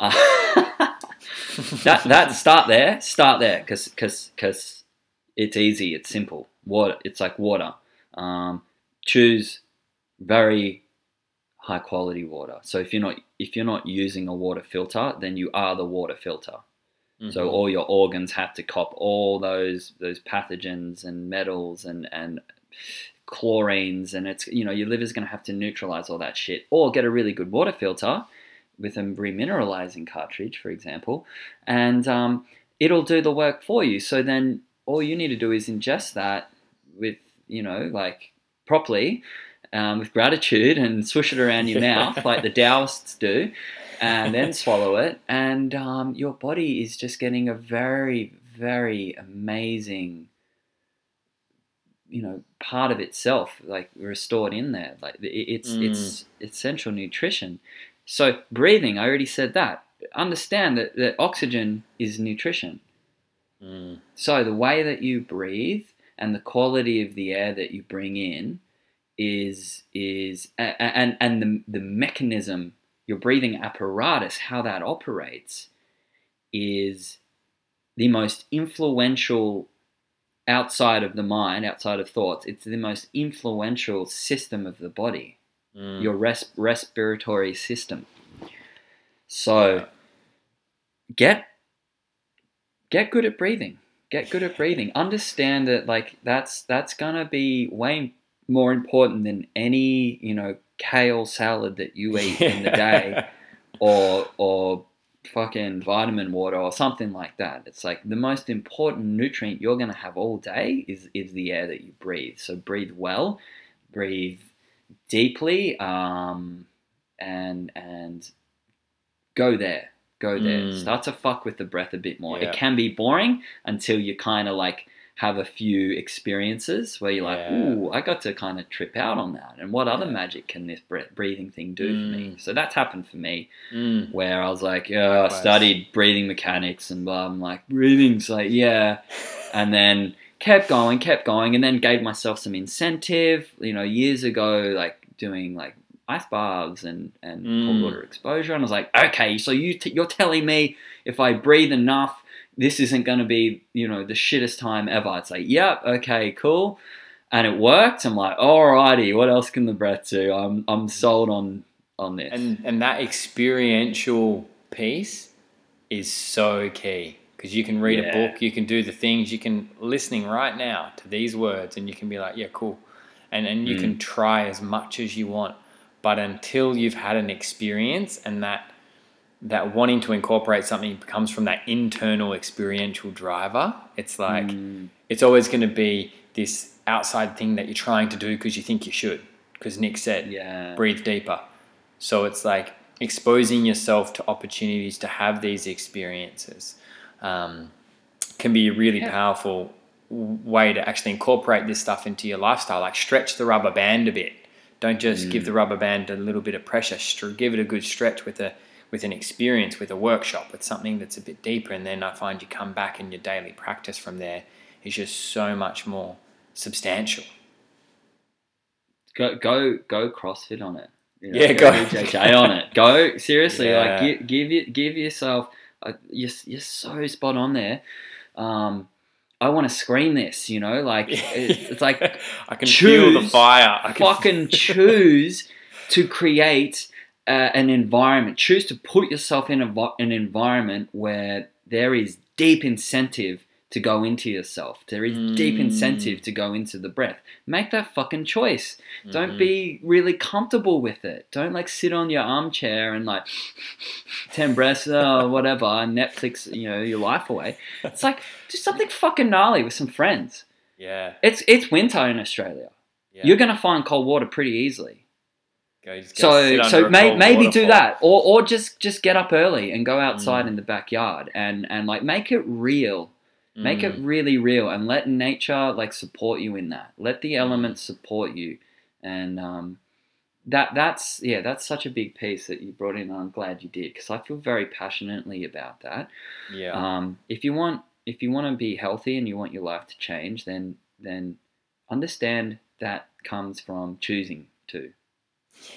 Uh, that that start there, start there, because because it's easy, it's simple. Water, it's like water. Um, choose very high quality water. So if you're not if you're not using a water filter, then you are the water filter. So Mhm. all your organs have to cop all those those pathogens and metals and and chlorines and it's you know your liver's going to have to neutralize all that shit or get a really good water filter with a remineralizing cartridge for example and um, it'll do the work for you so then all you need to do is ingest that with you know like properly um, with gratitude and swish it around your mouth like the Taoists do and then swallow it, and um, your body is just getting a very, very amazing, you know, part of itself, like restored in there. Like it's Mm. it's essential nutrition. So breathing, I already said that. Understand that, that oxygen is nutrition. Mm. So the way that you breathe and the quality of the air that you bring in is is and and the the mechanism your breathing apparatus how that operates is the most influential outside of the mind outside of thoughts. It's the most influential system of the body Mm. your res- respiratory system. So get get good at breathing. Get good at breathing. Understand that like that's that's gonna be way more important than any you know kale salad that you eat in the day or or fucking vitamin water or something like that. It's like the most important nutrient you're gonna have all day is is the air that you breathe. So breathe well breathe deeply um and and go there go there. Mm. start to fuck with the breath a bit more. Yeah. it can be boring until you kind of like have a few experiences where you're like Yeah. ooh i got to kind of trip out on that and what other Yeah. magic can this breathing thing do for me Mm. so that's happened for me Mm. where i was like yeah i studied breathing mechanics and blah i'm like breathing's like yeah and then kept going, kept going, and then gave myself some incentive. You know, years ago, like doing like ice baths and and Mm. cold water exposure, and I was like, okay, so you t- you're telling me if I breathe enough, this isn't going to be you know the shittest time ever. It's like, yep, okay, cool, and it worked. I'm like, alrighty, what else can the breath do? I'm I'm sold on on this. and and that experiential piece is so key because you can read Yeah. a book you can do the things you can listening right now to these words and you can be like yeah cool and and you Mm. can try as much as you want but until you've had an experience and that that wanting to incorporate something comes from that internal experiential driver it's like Mm, it's always going to be this outside thing that you're trying to do because you think you should because nick said yeah, breathe deeper. So it's like exposing yourself to opportunities to have these experiences um, can be a really Yeah. powerful way to actually incorporate this stuff into your lifestyle. Like stretch the rubber band a bit. Don't just Mm. give the rubber band a little bit of pressure. Give it a good stretch with a with an experience, with a workshop, with something that's a bit deeper, and then I find you come back and your daily practice from there is just so much more substantial. go go go CrossFit on it. You Yeah, go. BJJ on it. Go seriously, Yeah. like give give you give yourself. Uh, you're you're so spot on there. Um, I want to scream this. You know, like it's, it's like I can feel the fire. I can fucking choose to create uh, an environment. Choose to put yourself in a, an environment where there is deep incentive to go into yourself. There is deep Mm. incentive to go into the breath. Make that fucking choice. Don't Mhm. be really comfortable with it. Don't like sit on your armchair and like ten breaths or whatever and Netflix, you know, your life away. It's like do something fucking gnarly with some friends. Yeah, It's it's winter in Australia. yeah. You're gonna find cold water pretty easily. Go- just go sit So so may, maybe do that, or or just just get up early and go outside Mm. in the backyard and and like make it real. Make it Mm. really real and let nature like support you in that. Let the elements support you. and um, that that's yeah that's such a big piece that you brought in. and I'm glad you did because I feel very passionately about that. Yeah. Um, if you want if you want to be healthy and you want your life to change, then then understand that comes from choosing to.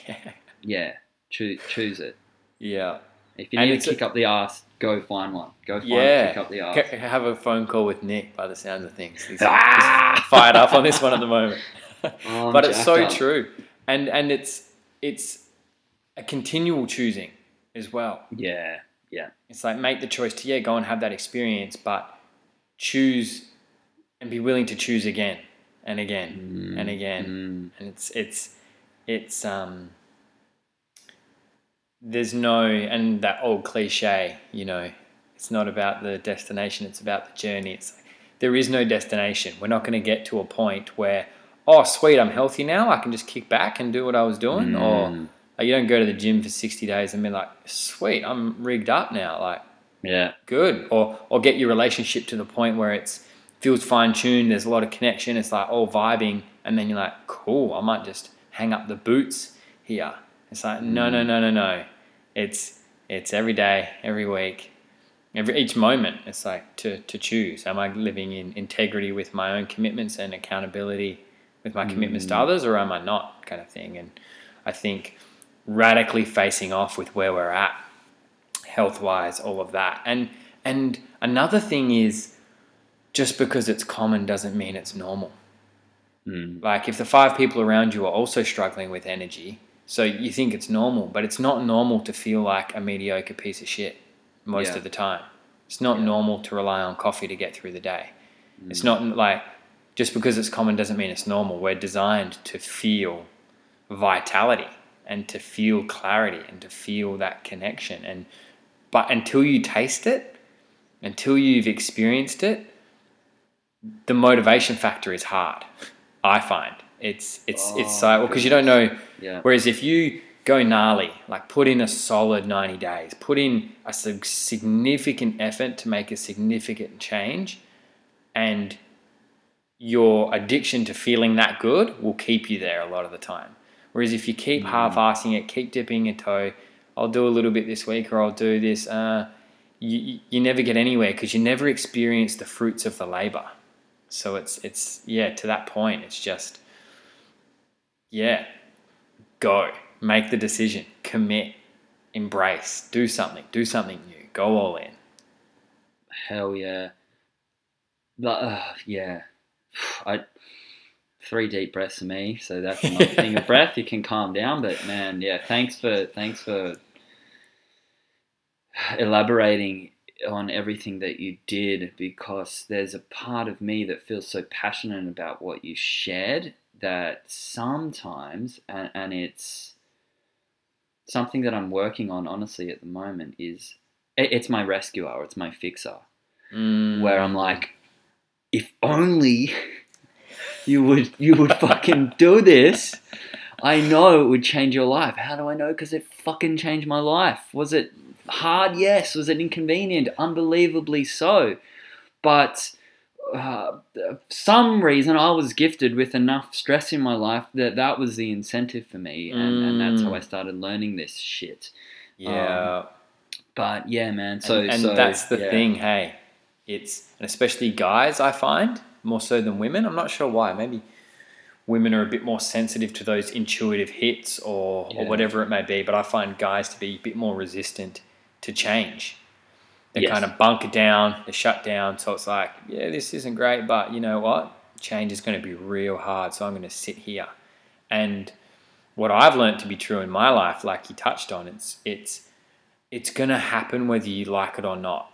Yeah. Yeah, choose choose it. Yeah. If you need it's to a- kick up the ass, go find one. Go find Yeah. a kick up the ass. Have a phone call with Nick by the sounds of things. He's, Ah! he's fired up on this one at the moment. Oh, but it's so up. true. And and it's it's a continual choosing as well. Yeah, yeah, It's like make the choice to yeah, go and have that experience, but choose and be willing to choose again and again and again. Mm, And it's it's it's um there's no and that old cliche, you know, it's not about the destination, it's about the journey. It's like, there is no destination. We're not going to get to a point where oh sweet, I'm healthy now, I can just kick back and do what I was doing or Mm. like, you don't go to the gym for 60 days and be like, sweet, I'm rigged up now. Like, yeah, good. Or, or get your relationship to the point where it's feels fine tuned. There's a lot of connection. It's like all vibing. And then you're like, cool, I might just hang up the boots here. It's like, no, no, no, no, no. It's, it's every day, every week, every, each moment. It's like to, to choose. Am I living in integrity with my own commitments and accountability with my commitments to mm. others or am I not kind of thing? And I think radically facing off with where we're at health wise all of that and and another thing is just because it's common doesn't mean it's normal mm, like if the five people around you are also struggling with energy so you think it's normal but it's not normal to feel like a mediocre piece of shit most Yeah. of the time it's not Yeah. normal to rely on coffee to get through the day Mm. it's not like just because it's common doesn't mean it's normal we're designed to feel vitality and to feel clarity and to feel that connection and but until you taste it until you've experienced it the motivation factor is hard i find. It's it's it's Oh, so because you don't know. Yeah, Whereas if you go gnarly, like put in a solid 90 days, put in a significant effort to make a significant change, and your addiction to feeling that good will keep you there a lot of the time. Whereas if you keep half assing it, keep dipping your toe, I'll do a little bit this week or I'll do this, uh, you, you- you never get anywhere because you never experience the fruits of the labor. So it's, it's, yeah, to that point, it's just, yeah, go, make the decision, commit, embrace, do something, do something new, go all in. hell yeah. But, uh, yeah, I three deep breaths for me, so that's another thing of breath. You can calm down, but man, yeah, thanks for thanks for elaborating on everything that you did because there's a part of me that feels so passionate about what you shared that sometimes and, and it's something that I'm working on honestly at the moment is it, it's my rescuer it's my fixer Mm. where I'm like if only you would you would fucking do this I know it would change your life. How do I know? Because it fucking changed my life. Was it hard? Yes. Was it inconvenient? Unbelievably so. But uh, some reason I was gifted with enough stress in my life that that was the incentive for me, and, and that's how I started learning this shit. yeah. But yeah, man. So and and so, that's the yeah. thing, hey. It's and especially guys I find more so than women. I'm not sure why. Maybe women are a bit more sensitive to those intuitive hits or, Yeah. or whatever it may be, but I find guys to be a bit more resistant to change. They Yes. kind of bunker down, they shut down. So it's like, yeah, this isn't great, but you know what? Change is going to be real hard. So I'm going to sit here. And what I've learned to be true in my life, like you touched on, it's it's it's going to happen whether you like it or not.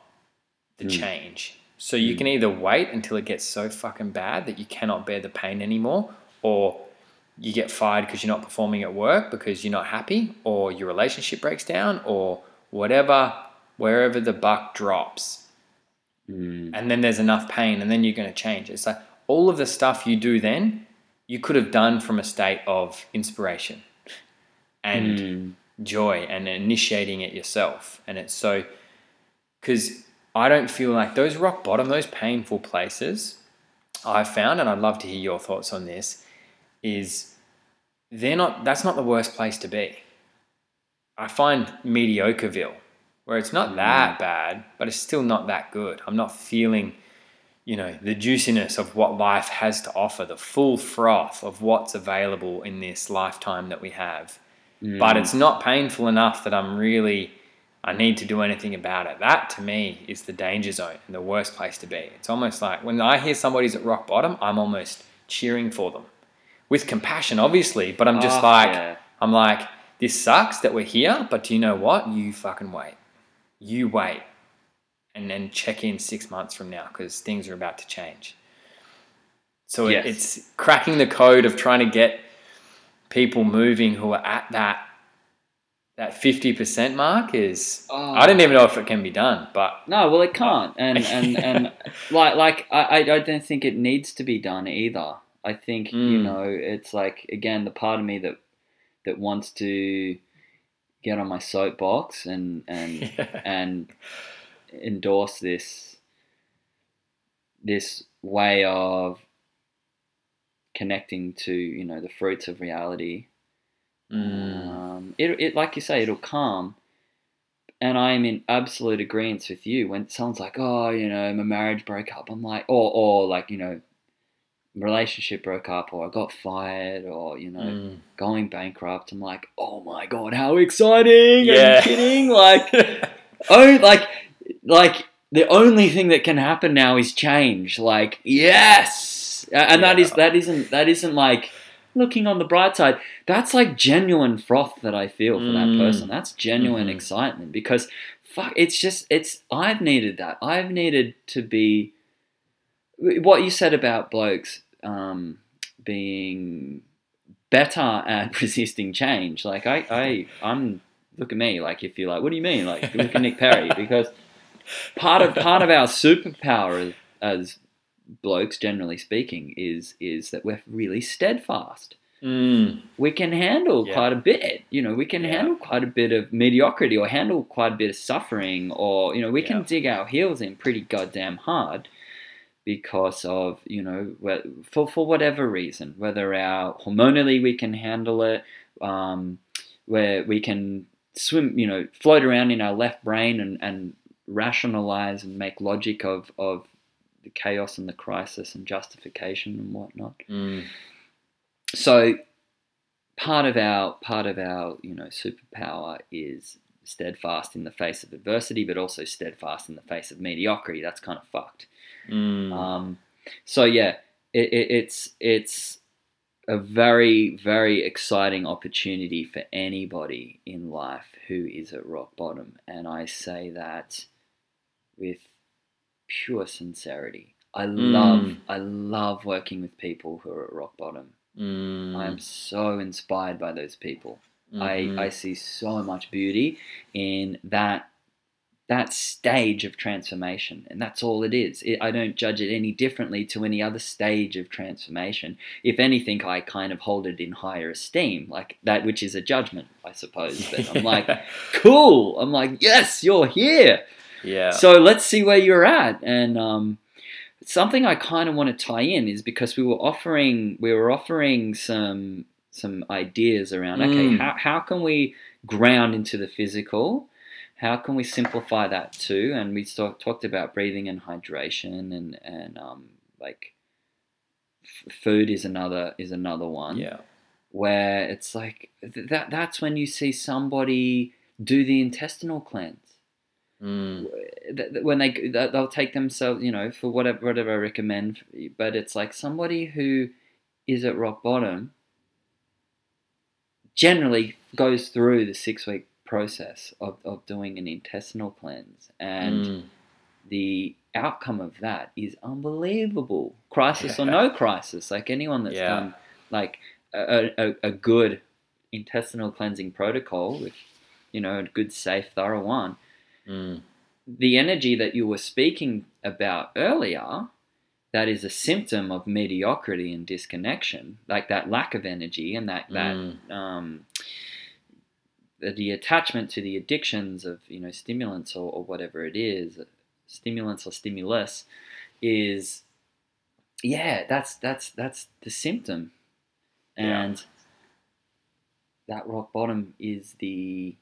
The Mm. change. So you can either wait until it gets so fucking bad that you cannot bear the pain anymore, or you get fired because you're not performing at work because you're not happy, or your relationship breaks down, or whatever, wherever the buck drops. Mm, And then there's enough pain, and then you're going to change. It's like all of the stuff you do then, you could have done from a state of inspiration and mm, joy and initiating it yourself. And it's so, because I don't feel like those rock bottom, those painful places I've found, and I'd love to hear your thoughts on this, is they're not. That's not the worst place to be. I find mediocreville, where it's not that hmm. bad, but it's still not that good. I'm not feeling, you know, the juiciness of what life has to offer, the full froth of what's available in this lifetime that we have. But hmm. it's not painful enough that I'm really, I need to do anything about it. That to me is the danger zone and the worst place to be. It's almost like when I hear somebody's at rock bottom, I'm almost cheering for them with compassion, obviously, but I'm just Oh, like, yeah. I'm like, this sucks that we're here, but do you know what? You fucking wait. You wait. And then check in six months from now because things are about to change. So Yes. it's cracking the code of trying to get people moving who are at that that 50% mark is Oh. I don't even know if it can be done, but No, well, it can't, and and and like like I I don't think it needs to be done either. I think you Mm. know it's like again the part of me that that wants to get on my soapbox and and and endorse this this way of connecting to you know the fruits of reality. Mm. um, it, it like you say it'll calm. And i am in absolute agreement with you when someone's like oh you know my marriage broke up. I'm like or or like you know relationship broke up or i got fired or you know Mm. going bankrupt i'm like oh my god how exciting are Yeah. you kidding like oh like like the only thing that can happen now is change like yes and that is Yeah. that isn't that isn't like looking on the bright side that's like genuine froth that i feel for that Mm. person that's genuine Mhm. excitement because fuck it's just it's i've needed that i've needed to be what you said about blokes um, being better at resisting change like i i i'm look at me like if you're like what do you mean like look at nick perry because part of part of our superpower as, as blokes generally speaking is is that we're really steadfast Mm. we can handle Yeah. quite a bit you know we can Yeah. handle quite a bit of mediocrity or handle quite a bit of suffering or you know we Yeah. can dig our heels in pretty goddamn hard because of you know for for whatever reason whether our hormonally we can handle it um, where we can swim you know float around in our left brain and, and rationalize and make logic of of the chaos and the crisis and justification and whatnot. Mm. so part of our part of our you know superpower is steadfast in the face of adversity but also steadfast in the face of mediocrity that's kind of fucked Mm. um, so yeah it, it, it's it's a very very exciting opportunity for anybody in life who is at rock bottom and i say that with pure sincerity i love Mm. i love working with people who are at rock bottom Mm. I'm so inspired by those people. Mhm. I, I see so much beauty in that that stage of transformation, and that's all it is. It, I don't judge it any differently to any other stage of transformation. If anything, I kind of hold it in higher esteem, like that, which is a judgment, I suppose. But I'm like, cool. I'm like, yes, you're here. yeah. So let's see where you're at. And um, something I kind of want to tie in is because we were offering we were offering some some ideas around okay Mm. how, how can we ground into the physical how can we simplify that too and we talk, talked about breathing and hydration and and um, like f- food is another is another one yeah. where it's like th- that that's when you see somebody do the intestinal cleanse Mm. when they they'll take themselves you know for whatever whatever I recommend but it's like somebody who is at rock bottom generally goes through the six week process of, of doing an intestinal cleanse and Mm. the outcome of that is unbelievable crisis or no crisis like anyone that's Yeah. done like a, a, a good intestinal cleansing protocol with you know a good safe thorough one Mm. the energy that you were speaking about earlier that is a symptom of mediocrity and disconnection like that lack of energy and that that Mm. um, the, attachment to the addictions of you know stimulants or, or whatever it is stimulants or stimulus is yeah that's that's that's the symptom Yeah. and that rock bottom is the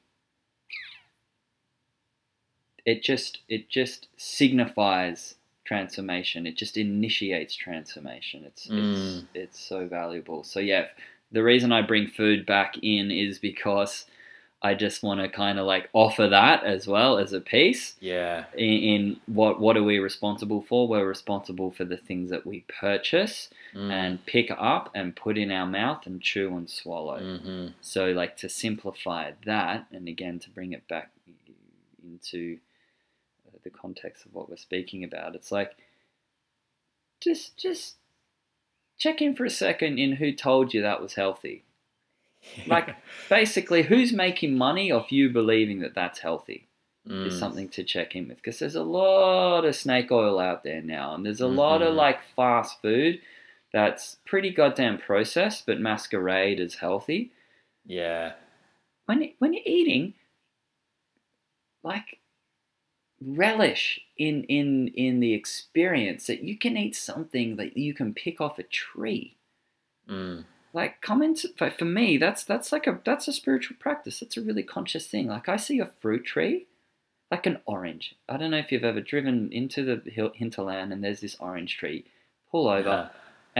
it just it just signifies transformation it just initiates transformation it's Mm. it's it's so valuable so yeah the reason i bring food back in is because i just want to kind of like offer that as well as a piece Yeah. in, in what what are we responsible for we're responsible for the things that we purchase Mm. and pick up and put in our mouth and chew and swallow Mhm. so, like to simplify that, and again to bring it back into uh, the context of what we're speaking about, it's like just just check in for a second in who told you that was healthy. Like basically, who's making money off you believing that that's healthy is Mm. something to check in with because there's a lot of snake oil out there now, and there's a lot of Mhm. like fast food that's pretty goddamn processed but masquerade as healthy Yeah. when when you're eating, like relish in in in the experience that you can eat something that you can pick off a tree. Mm. Like come into for for me, that's that's like a that's a spiritual practice. That's a really conscious thing. Like I see a fruit tree, like an orange. I don't know if you've ever driven into the hinterland and there's this orange tree. Pull over Yeah.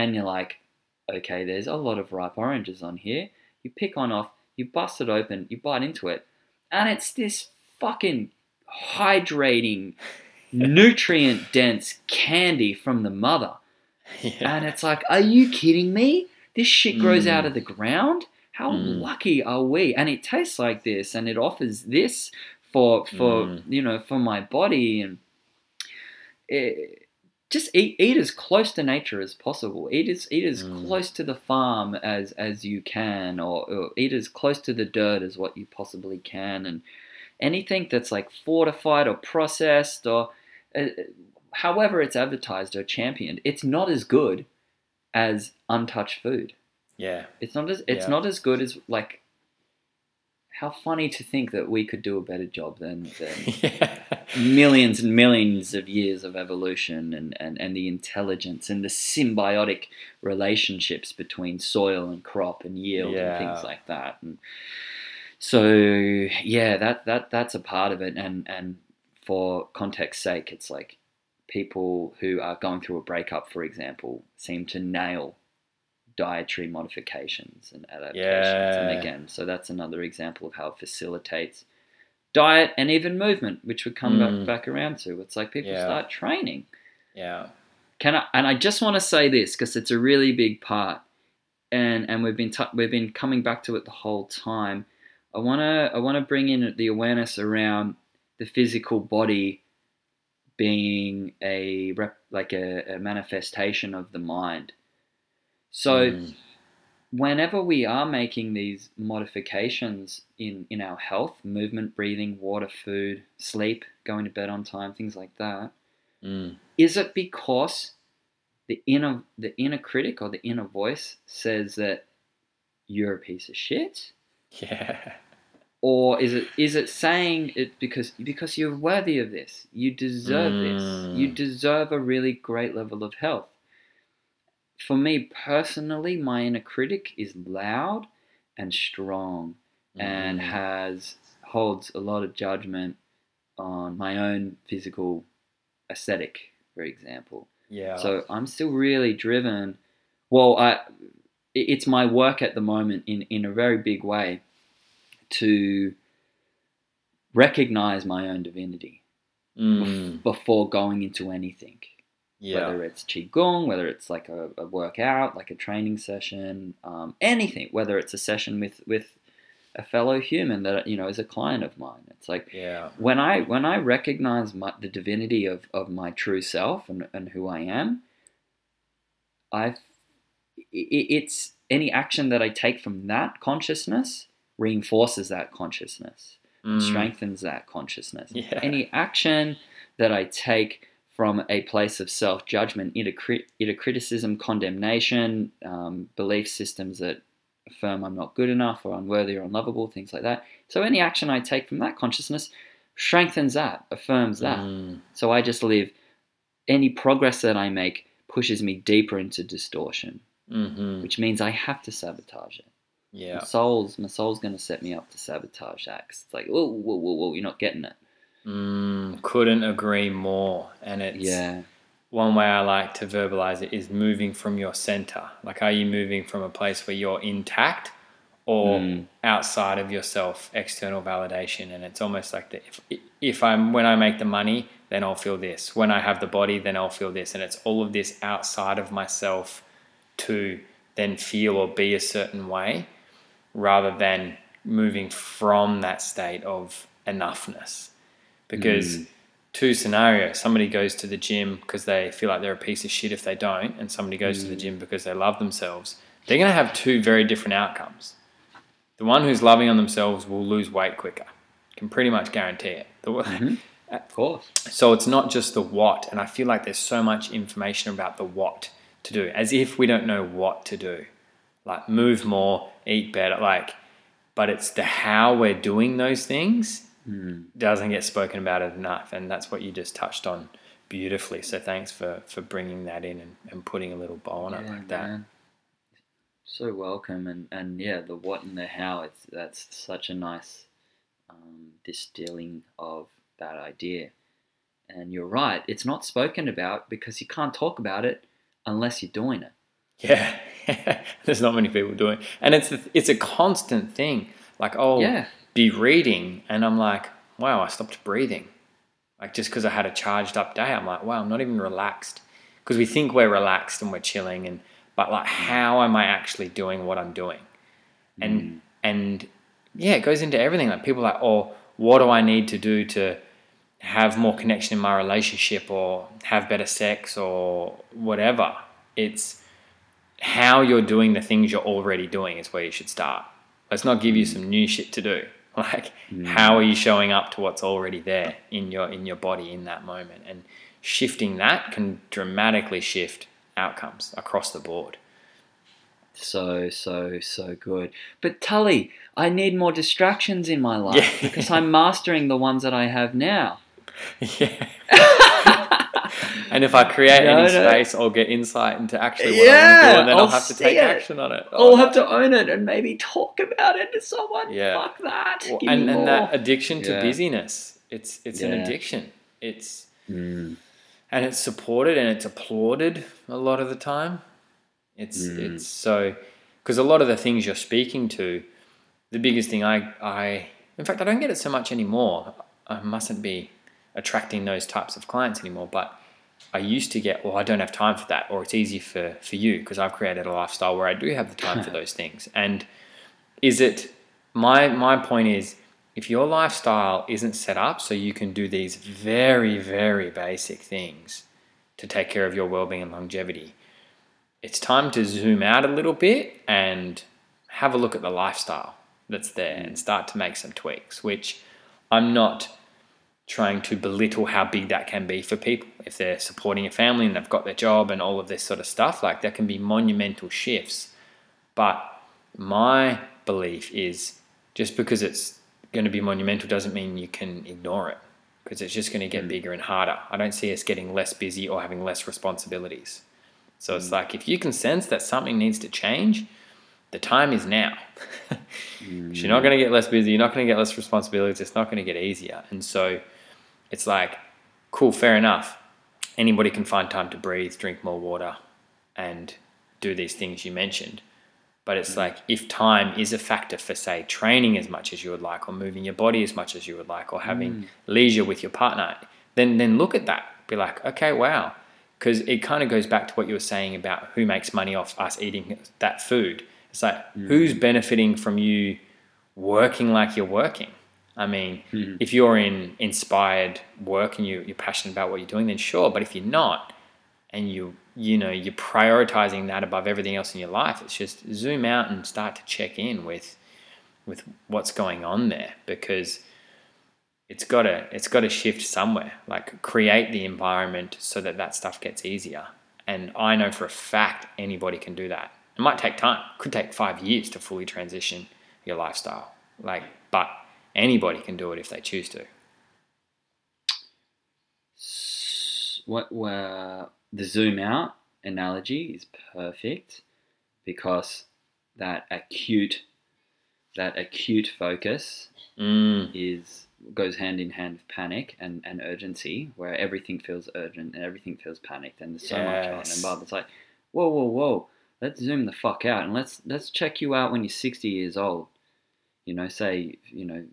and you're like, okay, there's a lot of ripe oranges on here. You pick one off, you bust it open, you bite into it, and it's this fucking hydrating, nutrient dense candy from the mother. Yeah. And it's like, are you kidding me? This shit grows Mm. out of the ground? How Mm. lucky are we? And it tastes like this and it offers this for for Mm. you know for my body and it, just eat eat as close to nature as possible. Eat as eat as Mm. close to the farm as as you can, or, or eat as close to the dirt as what you possibly can. And anything that's like fortified or processed or uh, however it's advertised or championed, it's not as good as untouched food. Yeah. It's not as it's Yeah. not as good as like. How funny to think that we could do a better job than, than yeah. millions and millions of years of evolution and, and, and the intelligence and the symbiotic relationships between soil and crop and yield and things like that. And so yeah, that, that that's a part of it and, and for context's sake, it's like people who are going through a breakup, for example, seem to nail dietary modifications and adaptations. And again, so that's another example of how it facilitates diet and even movement, which we come Mm. back back around to. It's like people Yeah. start training. Yeah. Can I? And I just want to say this because it's a really big part, and and we've been t- we've been coming back to it the whole time. I wanna I wanna bring in the awareness around the physical body being a rep, like a, a manifestation of the mind. So Mm. whenever we are making these modifications in, in our health, movement, breathing, water, food, sleep, going to bed on time, things like that, Mm. is it because the inner the inner critic or the inner voice says that you're a piece of shit? Yeah. Or is it is it saying it because because you're worthy of this? You deserve this. You Mm. deserve a really great level of health. For me personally, my inner critic is loud and strong and Mm. has holds a lot of judgment on my own physical aesthetic, for example. yeah. So I'm still really driven. Well, I it's my work at the moment in in a very big way to recognize my own divinity Mm. before going into anything. Yeah. Whether it's qigong, whether it's like a, a workout, like a training session, um, anything. Whether it's a session with with a fellow human that you know is a client of mine. It's like Yeah. when I when I recognize my, the divinity of, of my true self and, and who I am, I it's any action that I take from that consciousness reinforces that consciousness, Mm. strengthens that consciousness. Yeah. Any action that I take from a place of self judgment, either, crit- either criticism, condemnation, um, belief systems that affirm I'm not good enough or unworthy or unlovable, things like that. So any action I take from that consciousness strengthens that, affirms that. Mm. So I just live, any progress that I make pushes me deeper into distortion, Mhm. which means I have to sabotage it. Yeah. My soul's my soul's gonna set me up to sabotage that. 'cause it's like, whoa, whoa, whoa, whoa, you're not getting it. Mm, couldn't agree more. And it's Yeah. one way I like to verbalize it is moving from your center. Like, are you moving from a place where you're intact or Mm. outside of yourself, external validation? And it's almost like that if, if I'm, when I make the money, then I'll feel this. When I have the body, then I'll feel this. And it's all of this outside of myself to then feel or be a certain way rather than moving from that state of enoughness. Because Mm. two scenarios somebody goes to the gym because they feel like they're a piece of shit if they don't, and somebody goes to the Mm. gym because they love themselves, they're going to have two very different outcomes. The one who's loving on themselves will lose weight quicker. Can pretty much guarantee it. The, Mhm. Of course. so it's not just the what, and I feel like there's so much information about the what to do, as if we don't know what to do. Like move more, eat better, like, but it's the how we're doing those things Mm. doesn't get spoken about enough, and that's what you just touched on beautifully. So thanks for for bringing that in and, and putting a little bow on it like that. man. So welcome, and and yeah, the what and the how. It's that's such a nice um, distilling of that idea. And you're right; it's not spoken about because you can't talk about it unless you're doing it. Yeah, there's not many people doing, and it's a, it's a constant thing. Like oh, Yeah, be reading, and I'm like, wow, I stopped breathing. Like just because I had a charged up day, I'm like, wow, I'm not even relaxed. Because we think we're relaxed and we're chilling, and but like, how am I actually doing what I'm doing? And Mm. and yeah, it goes into everything. Like people are like, oh, what do I need to do to have more connection in my relationship, or have better sex, or whatever? It's how you're doing the things you're already doing is where you should start. Let's not give you some new shit to do. Like, Mm. how are you showing up to what's already there in your in your body in that moment? And shifting that can dramatically shift outcomes across the board. so so so good. But Tully, I need more distractions in my life Yeah. because I'm mastering the ones that I have now. yeah. And if I create No, any no. space, I'll get insight into actually what I want to Yeah, do, and then I'll, I'll have to take it. action on it. I'll have to own it and maybe talk about it to someone. Yeah. Fuck that. Well, Give and, me and more. that addiction to Yeah. busyness, it's it's an addiction. It's Mm. and it's supported and it's applauded a lot of the time. It's Mm. it's so because a lot of the things you're speaking to, the biggest thing I I in fact I don't get it so much anymore. I mustn't be attracting those types of clients anymore, but I used to get well I don't have time for that or it's easy for for you because I've created a lifestyle where I do have the time for those things. And is it my my point is if your lifestyle isn't set up so you can do these very very basic things to take care of your well-being and longevity it's time to zoom out a little bit and have a look at the lifestyle that's there and mm. start to make some tweaks which i'm not trying to belittle how big that can be for people if they're supporting a family and they've got their job and all of this sort of stuff like there can be monumental shifts but my belief is just because it's going to be monumental doesn't mean you can ignore it because it's just going to get mm. bigger and harder. I don't see us getting less busy or having less responsibilities. So it's mm. like if you can sense that something needs to change, the time is now. 'Cause you're not mm. going to get less busy, you're not going to get less responsibilities, it's not going to get easier. And so it's like, cool, fair enough. Anybody can find time to breathe, drink more water, and do these things you mentioned. But it's mm. like if time is a factor for, say, training as much as you would like, or moving your body as much as you would like, or having mm. leisure with your partner, then then look at that. Be like, okay, wow, because it kind of goes back to what you were saying about who makes money off us eating that food. It's like mm. who's benefiting from you working like you're working. I mean, Mhm. if you're in inspired work and you, you're passionate about what you're doing, then sure. But if you're not, and you you know you're prioritizing that above everything else in your life, it's just zoom out and start to check in with with what's going on there because it's got to it's got to shift somewhere. Like create the environment so that that stuff gets easier. And I know for a fact anybody can do that. It might take time. Could take five years to fully transition your lifestyle. Like, but anybody can do it if they choose to. What were the zoom out analogy is perfect because that acute that acute focus Mm. is goes hand in hand with panic and, and urgency, where everything feels urgent and everything feels panicked, and there's so much on. And Bob, it's like, whoa, whoa, whoa, let's zoom the fuck out and let's let's check you out when you're 60 years old. You know, say you know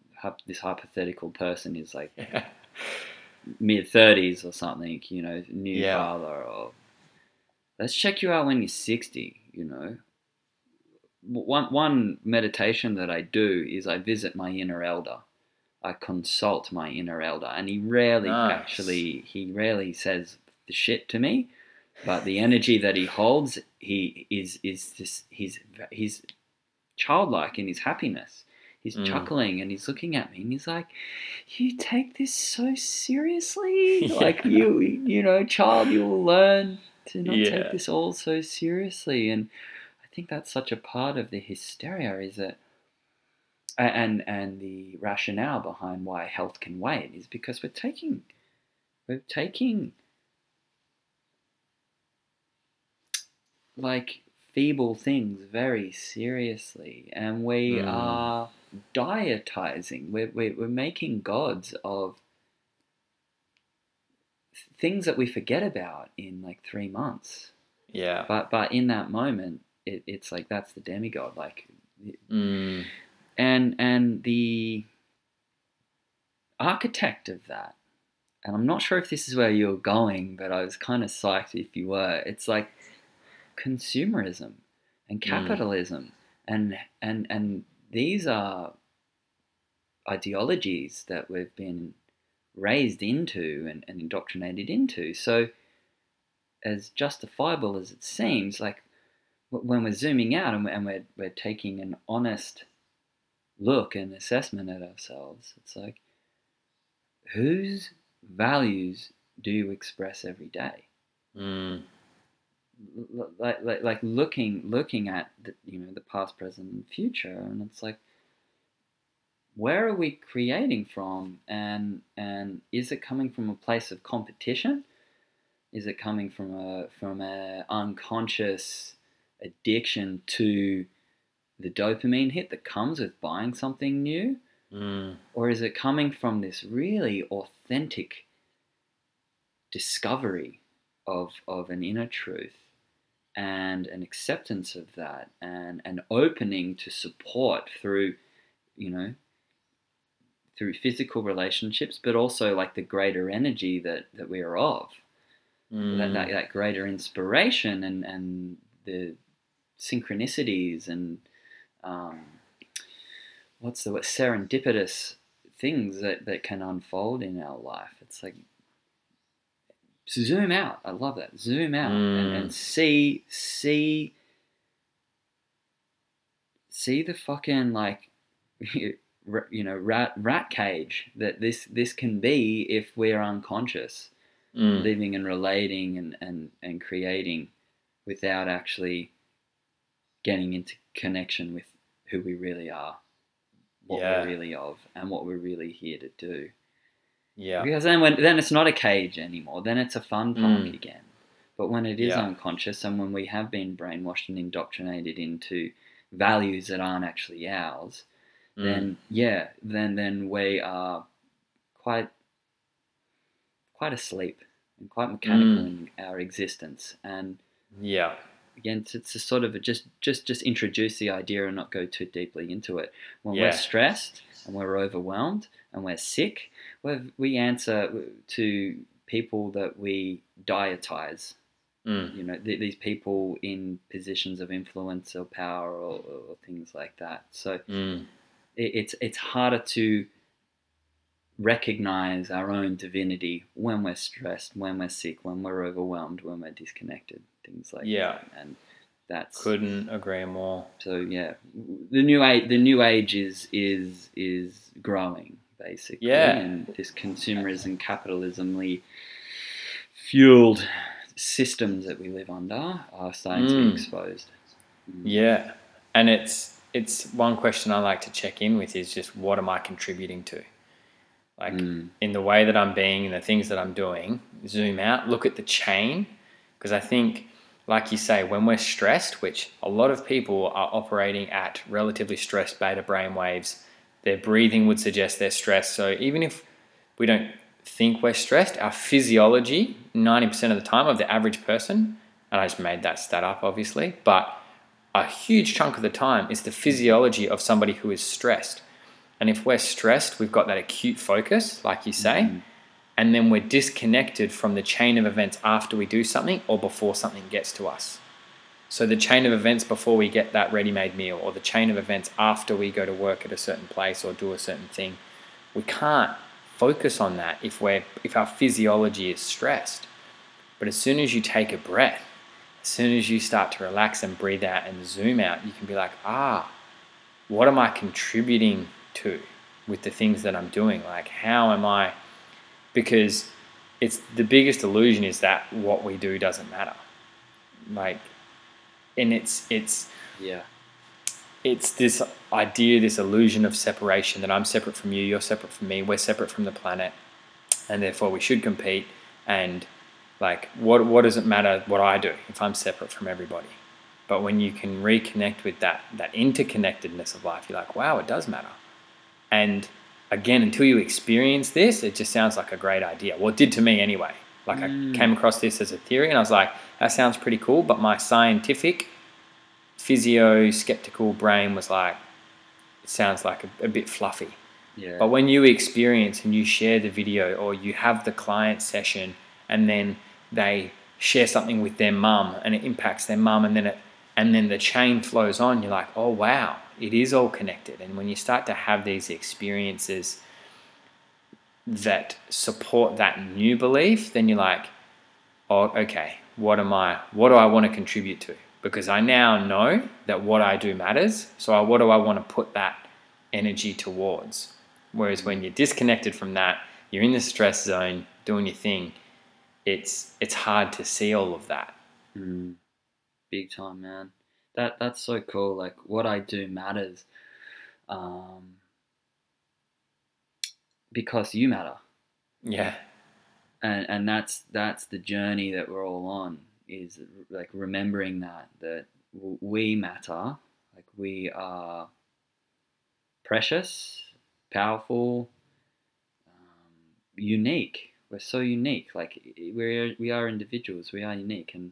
this hypothetical person is like mid 30s or something. You know, new Yeah. father or let's check you out when you're 60. You know. One, one meditation that I do is I visit my inner elder. I consult my inner elder, and he rarely Nice. actually he rarely says the shit to me, but the energy that he holds, he is is this he's he's childlike in his happiness. He's Mm. chuckling and he's looking at me and he's like, "You take this so seriously, Yeah. like you you know, child, you will learn to not Yeah. take this all so seriously." And I think that's such a part of the hysteria is a- and and the rationale behind why health can wait is because we're taking we're taking like feeble things very seriously and we Mm. are dietizing we're, we're, we're making gods of things that we forget about in like three months Yeah. but but in that moment it, it's like that's the demigod like Mm. and and the architect of that and i'm not sure if this is where you're going but i was kind of psyched if you were it's like consumerism and Mm. capitalism and and and these are ideologies that we've been raised into and, and indoctrinated into so as justifiable as it seems like when we're zooming out and we're, and we're, we're taking an honest look and assessment at ourselves, it's like, whose values do you express every day? Mm. Like, like, like looking looking at the, you know the past, present, and future, and it's like, where are we creating from, and and is it coming from a place of competition? Is it coming from a from a unconscious addiction to the dopamine hit that comes with buying something new? Mm. Or is it coming from this really authentic discovery of, of an inner truth and an acceptance of that and an opening to support through, you know, through physical relationships, but also like the greater energy that, that we are of Mm. that, that, that greater inspiration and, and the synchronicities and um, what's the what serendipitous things that, that can unfold in our life. It's like zoom out. I love that. Zoom out and, Mm. and see see see the fucking like you know rat rat cage that this this can be if we're unconscious Mm. living and relating and, and, and creating without actually getting into connection with who we really are, what Yeah. we're really of, and what we're really here to do. Yeah. Because then when then it's not a cage anymore. Then it's a fun park Mm. again. But when it is Yeah. unconscious and when we have been brainwashed and indoctrinated into values that aren't actually ours, Mm. then yeah, then then we are quite quite asleep and quite mechanical in our existence. And yeah. again, it's to sort of just just just introduce the idea and not go too deeply into it. When Yeah. we're stressed and we're overwhelmed and we're sick, we we answer to people that we dietize. Mm. You know, th- these people in positions of influence or power or, or things like that. So Mm. it, it's it's harder to recognize our own divinity when we're stressed, when we're sick, when we're overwhelmed, when we're disconnected, things like Yeah. that. And that's Couldn't agree more. so yeah. The new age, the new age is is is growing basically, Yeah. and this consumerism, capitalismly fueled systems that we live under are starting to Mm. be exposed. Mm. Yeah. And it's it's one question I like to check in with is just what am I contributing to? Like Mm. in the way that I'm being and the things that I'm doing, zoom out, look at the chain. Because I think like you say, when we're stressed, which a lot of people are operating at relatively stressed beta brain waves, their breathing would suggest they're stressed. So even if we don't think we're stressed, our physiology, 90% of the time of the average person, and I just made that stat up obviously, but a huge chunk of the time is the physiology of somebody who is stressed. And if we're stressed, we've got that acute focus, like you say, mm-hmm. and then we're disconnected from the chain of events after we do something or before something gets to us. So the chain of events before we get that ready-made meal or the chain of events after we go to work at a certain place or do a certain thing, we can't focus on that if we're if our physiology is stressed. But as soon as you take a breath as soon as you start to relax and breathe out and zoom out, you can be like, ah, what am I contributing to with the things that I'm doing? Like, how am I? Because it's the biggest illusion is that what we do doesn't matter. Like, and it's, it's, yeah, it's this idea, this illusion of separation that I'm separate from you, you're separate from me, we're separate from the planet, and therefore we should compete. And like, what, what does it matter what I do if I'm separate from everybody? But when you can reconnect with that, that interconnectedness of life, you're like, wow, it does matter. And again, until you experience this, it just sounds like a great idea. Well, it did to me anyway. Like mm. I came across this as a theory and I was like, that sounds pretty cool. But my scientific, physio, skeptical brain was like, it sounds like a, a bit fluffy. Yeah. But when you experience and you share the video or you have the client session and then they share something with their mum and it impacts their mum and then it and then the chain flows on you're like oh wow it is all connected and when you start to have these experiences that support that new belief then you're like oh okay what am i what do i want to contribute to because i now know that what i do matters so what do i want to put that energy towards whereas when you're disconnected from that you're in the stress zone doing your thing it's it's hard to see all of that. Mm, big time, man. That that's so cool. Like what I do matters, um, because you matter. Yeah. And and that's that's the journey that we're all on. Is like remembering that that we matter. Like we are precious, powerful, um, unique we're so unique. Like we're we are individuals. We are unique, and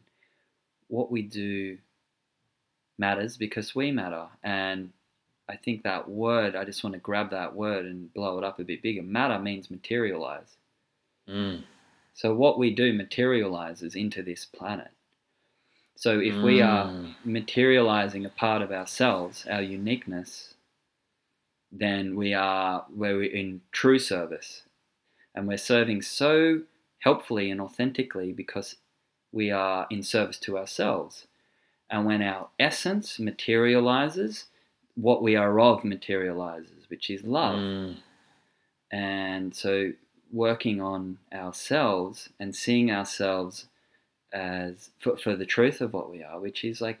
what we do matters because we matter. And I think that word. I just want to grab that word and blow it up a bit bigger. Matter means materialize. Mm. So what we do materializes into this planet. So if mm. we are mm. materializing a part of ourselves, our uniqueness, then we are where we're in true service and we're serving so helpfully and authentically because we are in service to ourselves. And when our essence materializes, what we are of materializes, which is love. Mm. And so, working on ourselves and seeing ourselves as for, for the truth of what we are, which is like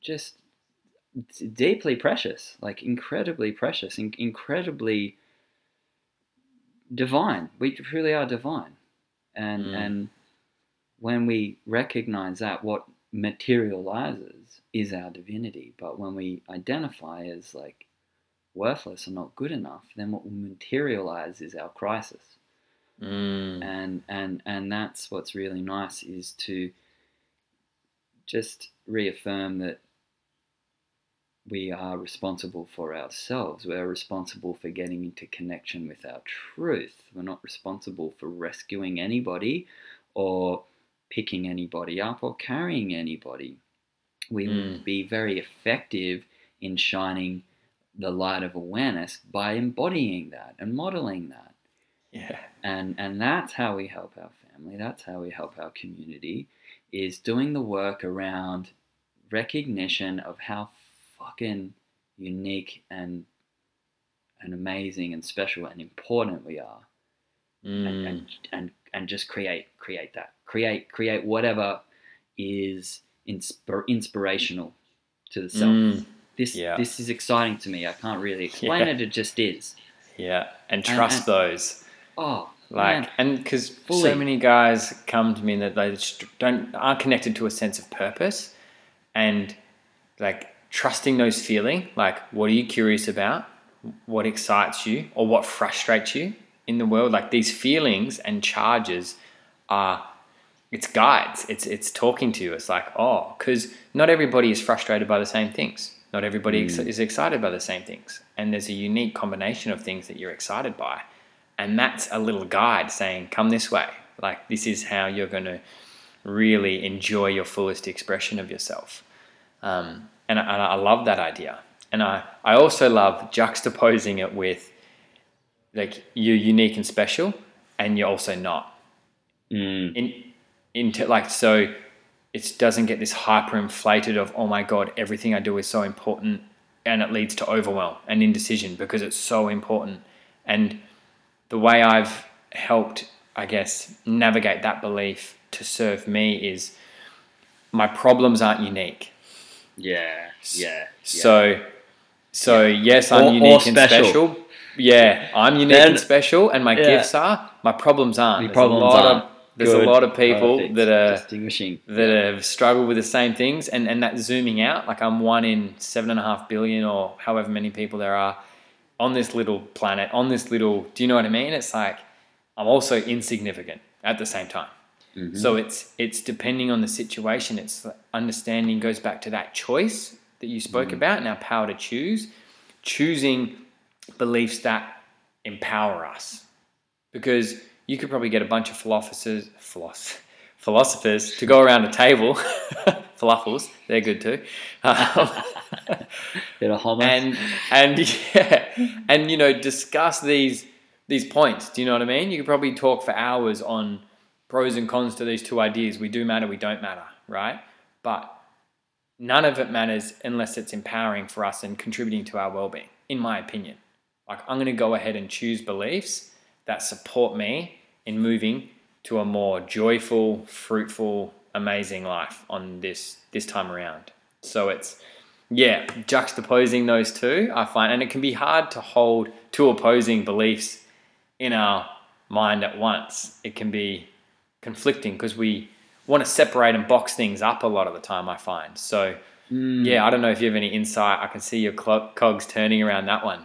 just deeply precious, like incredibly precious, in- incredibly divine. We truly are divine, and mm. and when we recognize that, what materializes is our divinity. But when we identify as like worthless or not good enough, then what will materialize is our crisis. Mm. And and and that's what's really nice is to just reaffirm that we are responsible for ourselves. We're responsible for getting into connection with our truth. We're not responsible for rescuing anybody or picking anybody up or carrying anybody. We mm. would be very effective in shining the light of awareness by embodying that and modeling that. Yeah. And and that's how we help our family. That's how we help our community is doing the work around recognition of how fucking unique and and amazing and special and important we are mm. and, and, and and just create create that create create whatever is inspir- inspirational to the self mm. this yeah. this is exciting to me i can't really explain yeah. it it just is yeah and trust and, and, those oh Like, Man, and because so many guys come to me that they just don't aren't connected to a sense of purpose, and like trusting those feeling. Like, what are you curious about? What excites you, or what frustrates you in the world? Like these feelings and charges are it's guides. It's it's talking to you. It's like oh, because not everybody is frustrated by the same things. Not everybody ex- is excited by the same things, and there's a unique combination of things that you're excited by, and that's a little guide saying, "Come this way." Like this is how you're going to really enjoy your fullest expression of yourself. Um, and I, and I love that idea, and I I also love juxtaposing it with like you're unique and special, and you're also not Mm. in into like so it doesn't get this hyper inflated of oh my god everything i do is so important and it leads to overwhelm and indecision because it's so important and the way i've helped i guess navigate that belief to serve me is my problems aren't unique Yeah, yeah. yeah. so so yes i'm Or- or unique and special. special yeah i'm unique Then- and special and my yeah. gifts are my problems aren't Your problems aren't. of there's Good, a lot of people perfect, that are distinguishing. that have struggled with the same things and, and that zooming out like i'm one in seven and a half billion or however many people there are on this little planet on this little do you know what i mean? It's like i'm also insignificant at the same time. Mhm. so it's it's depending on the situation it's understanding goes back to that choice that you spoke about and our power to choose choosing beliefs that empower us. Because you could probably get a bunch of philosophers philos- philosophers to go around a table. Falafels they're good too. Um, Bit of hummus. and and yeah and you know discuss these these points do you know what i mean? You could probably talk for hours on pros and cons to these two ideas. We do matter we don't matter right? But none of it matters unless it's empowering for us and contributing to our well-being in my opinion. Like i'm going to go ahead and choose beliefs that support me in moving to a more joyful fruitful amazing life on this this time around so it's yeah, juxtaposing those two, I find, and it can be hard to hold two opposing beliefs in our mind at once. It can be conflicting because we want to separate and box things up a lot of the time, I find. So, Mm. yeah, I don't know if you have any insight. I can see your cogs turning around that one.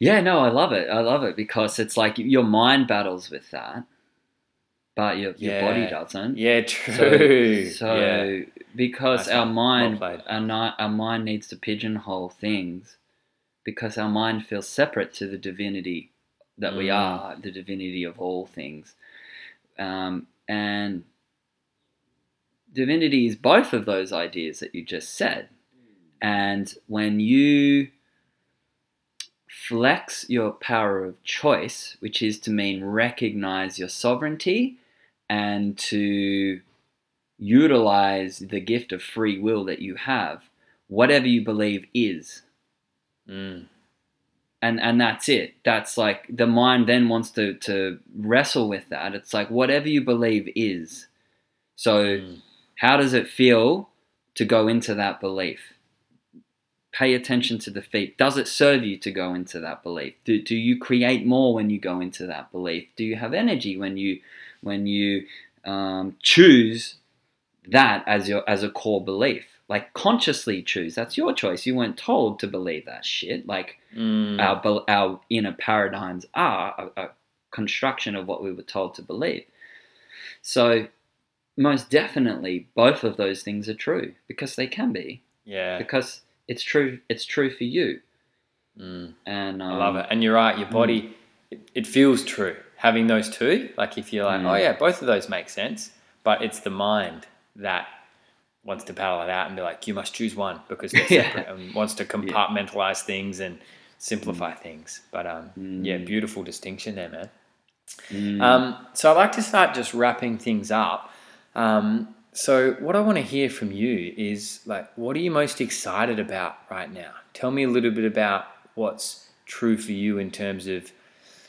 Yeah, no, I love it. I love it because it's like your mind battles with that, but your, your body doesn't. Yeah, true. So, yeah. because our mind, Well our, ni- our mind needs to pigeonhole things, because our mind feels separate to the divinity that we Mm. are, the divinity of all things, um, and divinity is both of those ideas that you just said. And when you flex your power of choice, which is to mean recognize your sovereignty and to utilize the gift of free will that you have, whatever you believe is. Mm. And, and that's it. That's like the mind then wants to, to wrestle with that. It's like whatever you believe is. So, Mm. how does it feel to go into that belief? Pay attention to the feet. Does it serve you to go into that belief? Do, do you create more when you go into that belief? Do you have energy when you when you um, choose that as your as a core belief? Like consciously choose. That's your choice. You weren't told to believe that shit. Like Mm. our our inner paradigms are a, a construction of what we were told to believe. So, most definitely, both of those things are true because they can be yeah. because it's true. It's true for you, Mm. and um, I love it. And you're right, your body, it, it feels true having those two. Like if you're like, Mm. oh yeah, both of those make sense, but it's the mind that wants to paddle it out and be like, you must choose one because they're Yeah. separate and wants to compartmentalize things and simplify things. But um, yeah, Mm. beautiful distinction there, man. Mm. Um, so I'd like to start just wrapping things up. Um, so what I want to hear from you is like, what are you most excited about right now? Tell me a little bit about what's true for you in terms of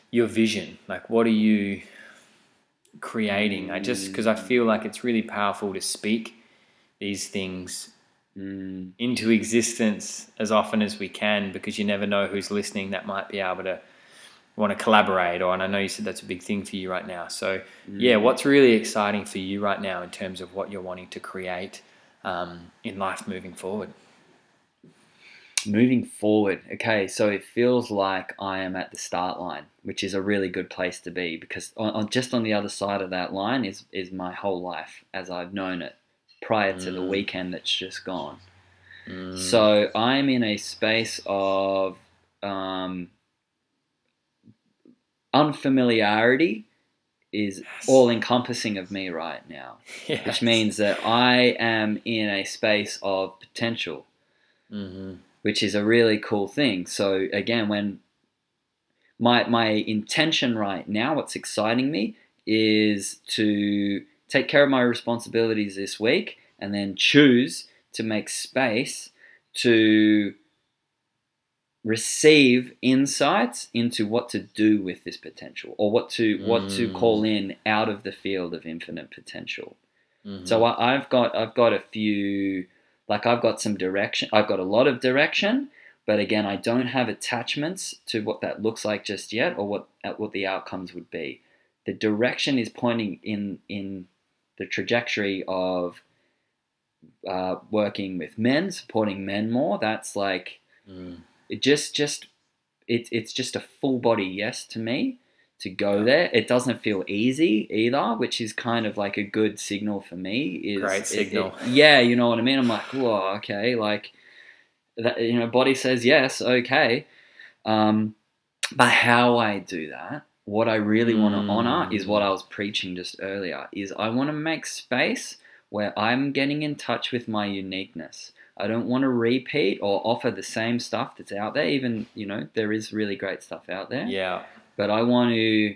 your vision. Like, what are you creating? I just because I feel like it's really powerful to speak these things Mm. into existence as often as we can because you never know who's listening that might be able to want to collaborate or and I know you said that's a big thing for you right now. So yeah, what's really exciting for you right now in terms of what you're wanting to create um, in life moving forward? moving forward okay so it feels like i am at the start line which is a really good place to be because on, on just on the other side of that line is is my whole life as i've known it prior to the Mm. weekend that's just gone Mm, so i'm in a space of um, unfamiliarity is Yes. all encompassing of me right now yes. which means that i am in a space of potential Mhm. which is a really cool thing. So again, when my my intention right now, what's exciting me is to take care of my responsibilities this week and then choose to make space to receive insights into what to do with this potential or what to what to Mm. call in out of the field of infinite potential. Mhm. So I, I've got I've got a few like I've got some direction. I've got a lot of direction, but again, I don't have attachments to what that looks like just yet, or what at what the outcomes would be. The direction is pointing in in the trajectory of uh, working with men, supporting men more. That's like Mm. It just just it's it's just a full body yes to me to go there. It doesn't feel easy either, which is kind of like a good signal for me. Is Great signal. it- yeah, you know what I mean. I'm like, whoa, okay, like that. You know, body says yes, okay. Um, but how I do that, what I really want to honor is what I was preaching just earlier. Is I want to make space where I'm getting in touch with my uniqueness. I don't want to repeat or offer the same stuff that's out there. Even you know there is really great stuff out there Yeah. but I want to.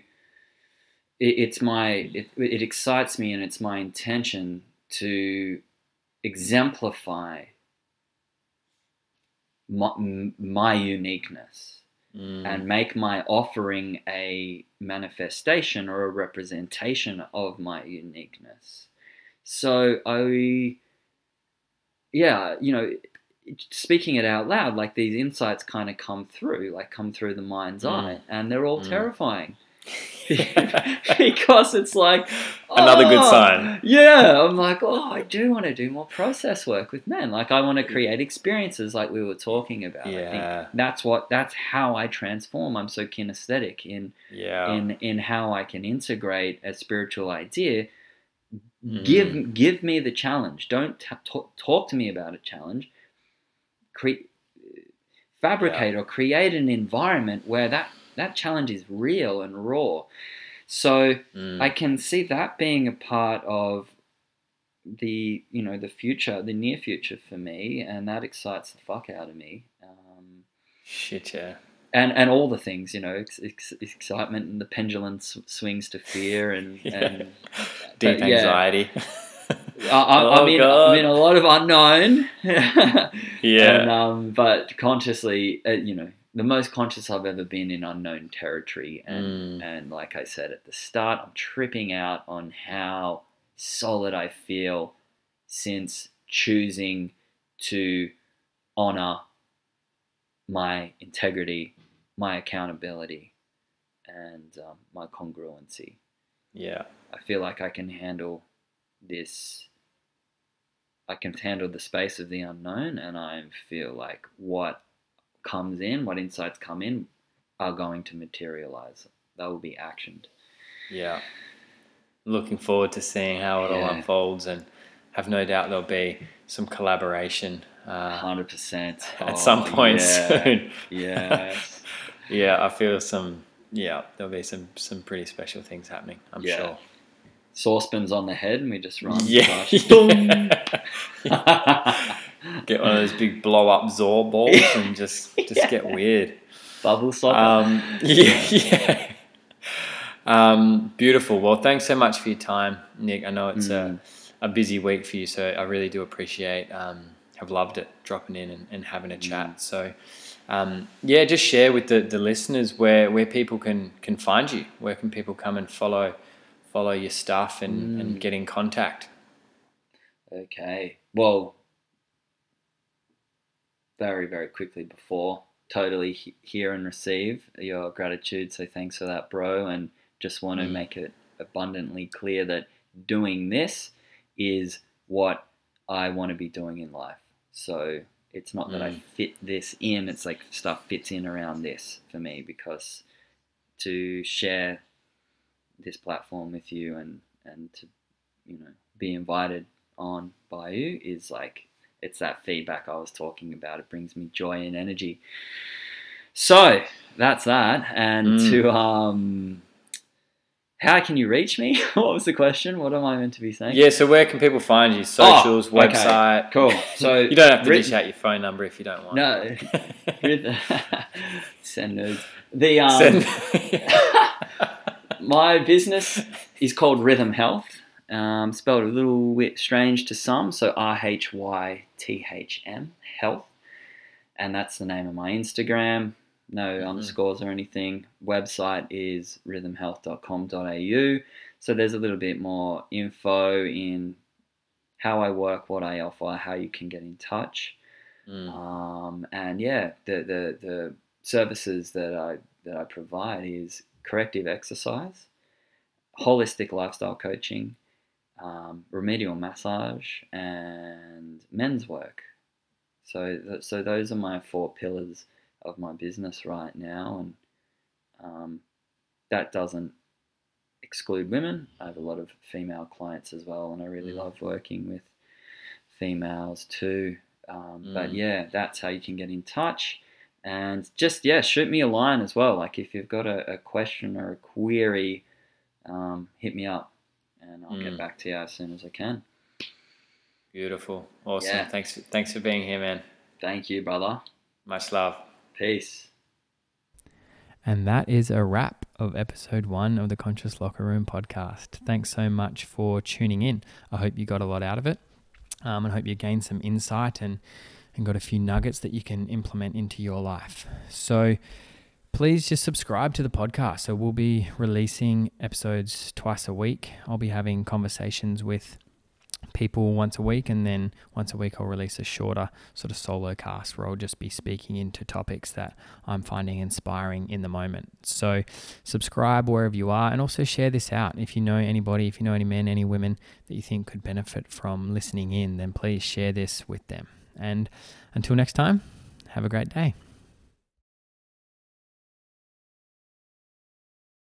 It, it's my it, it excites me and it's my intention to exemplify my, my uniqueness Mm. and make my offering a manifestation or a representation of my uniqueness. So I, yeah, you know, speaking it out loud, like these insights kind of come through, like come through the mind's Mm. eye, and they're all Mm. terrifying because it's like Another good oh, sign. Yeah, I'm like, oh, I do want to do more process work with men. Like, I want to create experiences, like we were talking about. I think Yeah. that's what that's how I transform. I'm so kinesthetic in Yeah. in in how I can integrate a spiritual idea. Mm. Give give me the challenge. Don't t- talk, talk to me about a challenge. Create fabricate or create an environment where that that challenge is real and raw. So Mm. I can see that being a part of the you know the future, the near future for me, and that excites the fuck out of me. Um, Shit, yeah. And and all the things you know, ex- ex- excitement and the pendulum s- swings to fear and Yeah. and Deep But, yeah. anxiety. I, I, Oh, I'm, in, I'm in a lot of unknown. yeah. And, um, but consciously, uh, you know, the most conscious I've ever been in unknown territory. And, Mm. and like I said at the start, I'm tripping out on how solid I feel since choosing to honor my integrity, my accountability, and um, my congruency. yeah. I feel like I can handle this. I can handle the space of the unknown, and I feel like what comes in, what insights come in, are going to materialize. They will be actioned. Yeah. Looking forward to seeing how it all unfolds and have no doubt there'll be some collaboration uh, Hundred percent. at some point soon. Yeah. Yeah, I feel some. Yeah, there'll be some some pretty special things happening. I'm Yeah. sure. Saucepans on the head, and we just run. Yeah. get one of those big blow up Zorb balls and just just Yeah. get weird. Bubble soccer. Um, yeah, yeah. Um, beautiful. Well, thanks so much for your time, Nick. I know it's Mm. a, a busy week for you, so I really do appreciate. Um, have loved it dropping in and, and having a chat. So, um, yeah, just share with the, the listeners where, where people can can find you. Where can people come and follow follow your stuff and, and Mm. get in contact? Okay. Well, very, very quickly before Tully he- hear and receive your gratitude. So thanks for that, bro. And just want to Mm. make it abundantly clear that doing this is what I want to be doing in life. So it's not that I Mm. fit this in, it's like stuff fits in around this for me because to share this platform with you and, and to, you know, be invited on by you is like, it's that feedback I was talking about. It brings me joy and energy. So that's that. And Mm. to, um, how can you reach me? what was the question? What am I meant to be saying? Yeah, so where can people find you? Socials, Oh, okay. website. Cool. So you don't have to written- dish out your phone number if you don't want. No. Send nudes. The um, Send- my business is called Rhythm Health. Um, spelled a little bit strange to some, so R H Y T H M Health, and that's the name of my Instagram. No Mhm. underscores or anything. Website is rhythmhealth.com.au. So there's a little bit more info in how I work, what I offer, how you can get in touch. Mm. Um, and yeah, the, the, the services that I, that I provide is corrective exercise, holistic lifestyle coaching, um, remedial massage, and men's work. So, th- so those are my four pillars of my business right now, and um, that doesn't exclude women. I have a lot of female clients as well, and I really Mm. love working with females too. Um, But Mm. yeah, that's how you can get in touch. And just, yeah, shoot me a line as well. Like if you've got a, a question or a query, um, hit me up and I'll Mm. get back to you as soon as I can. Beautiful. Awesome. Yeah. Thanks thanks for being here, man. Thank you, brother. Much love. Peace. And that is a wrap of episode one of the Conscious Locker Room podcast. Thanks so much for tuning in. I hope you got a lot out of it um, and hope you gained some insight and, and got a few nuggets that you can implement into your life. So please just subscribe to the podcast. So we'll be releasing episodes twice a week. I'll be having conversations with people once a week, and then once a week I'll release a shorter sort of solo cast where I'll just be speaking into topics that I'm finding inspiring in the moment. So, subscribe wherever you are and also share this out. If you know anybody, if you know any men, any women that you think could benefit from listening in, then please share this with them. And until next time, have a great day.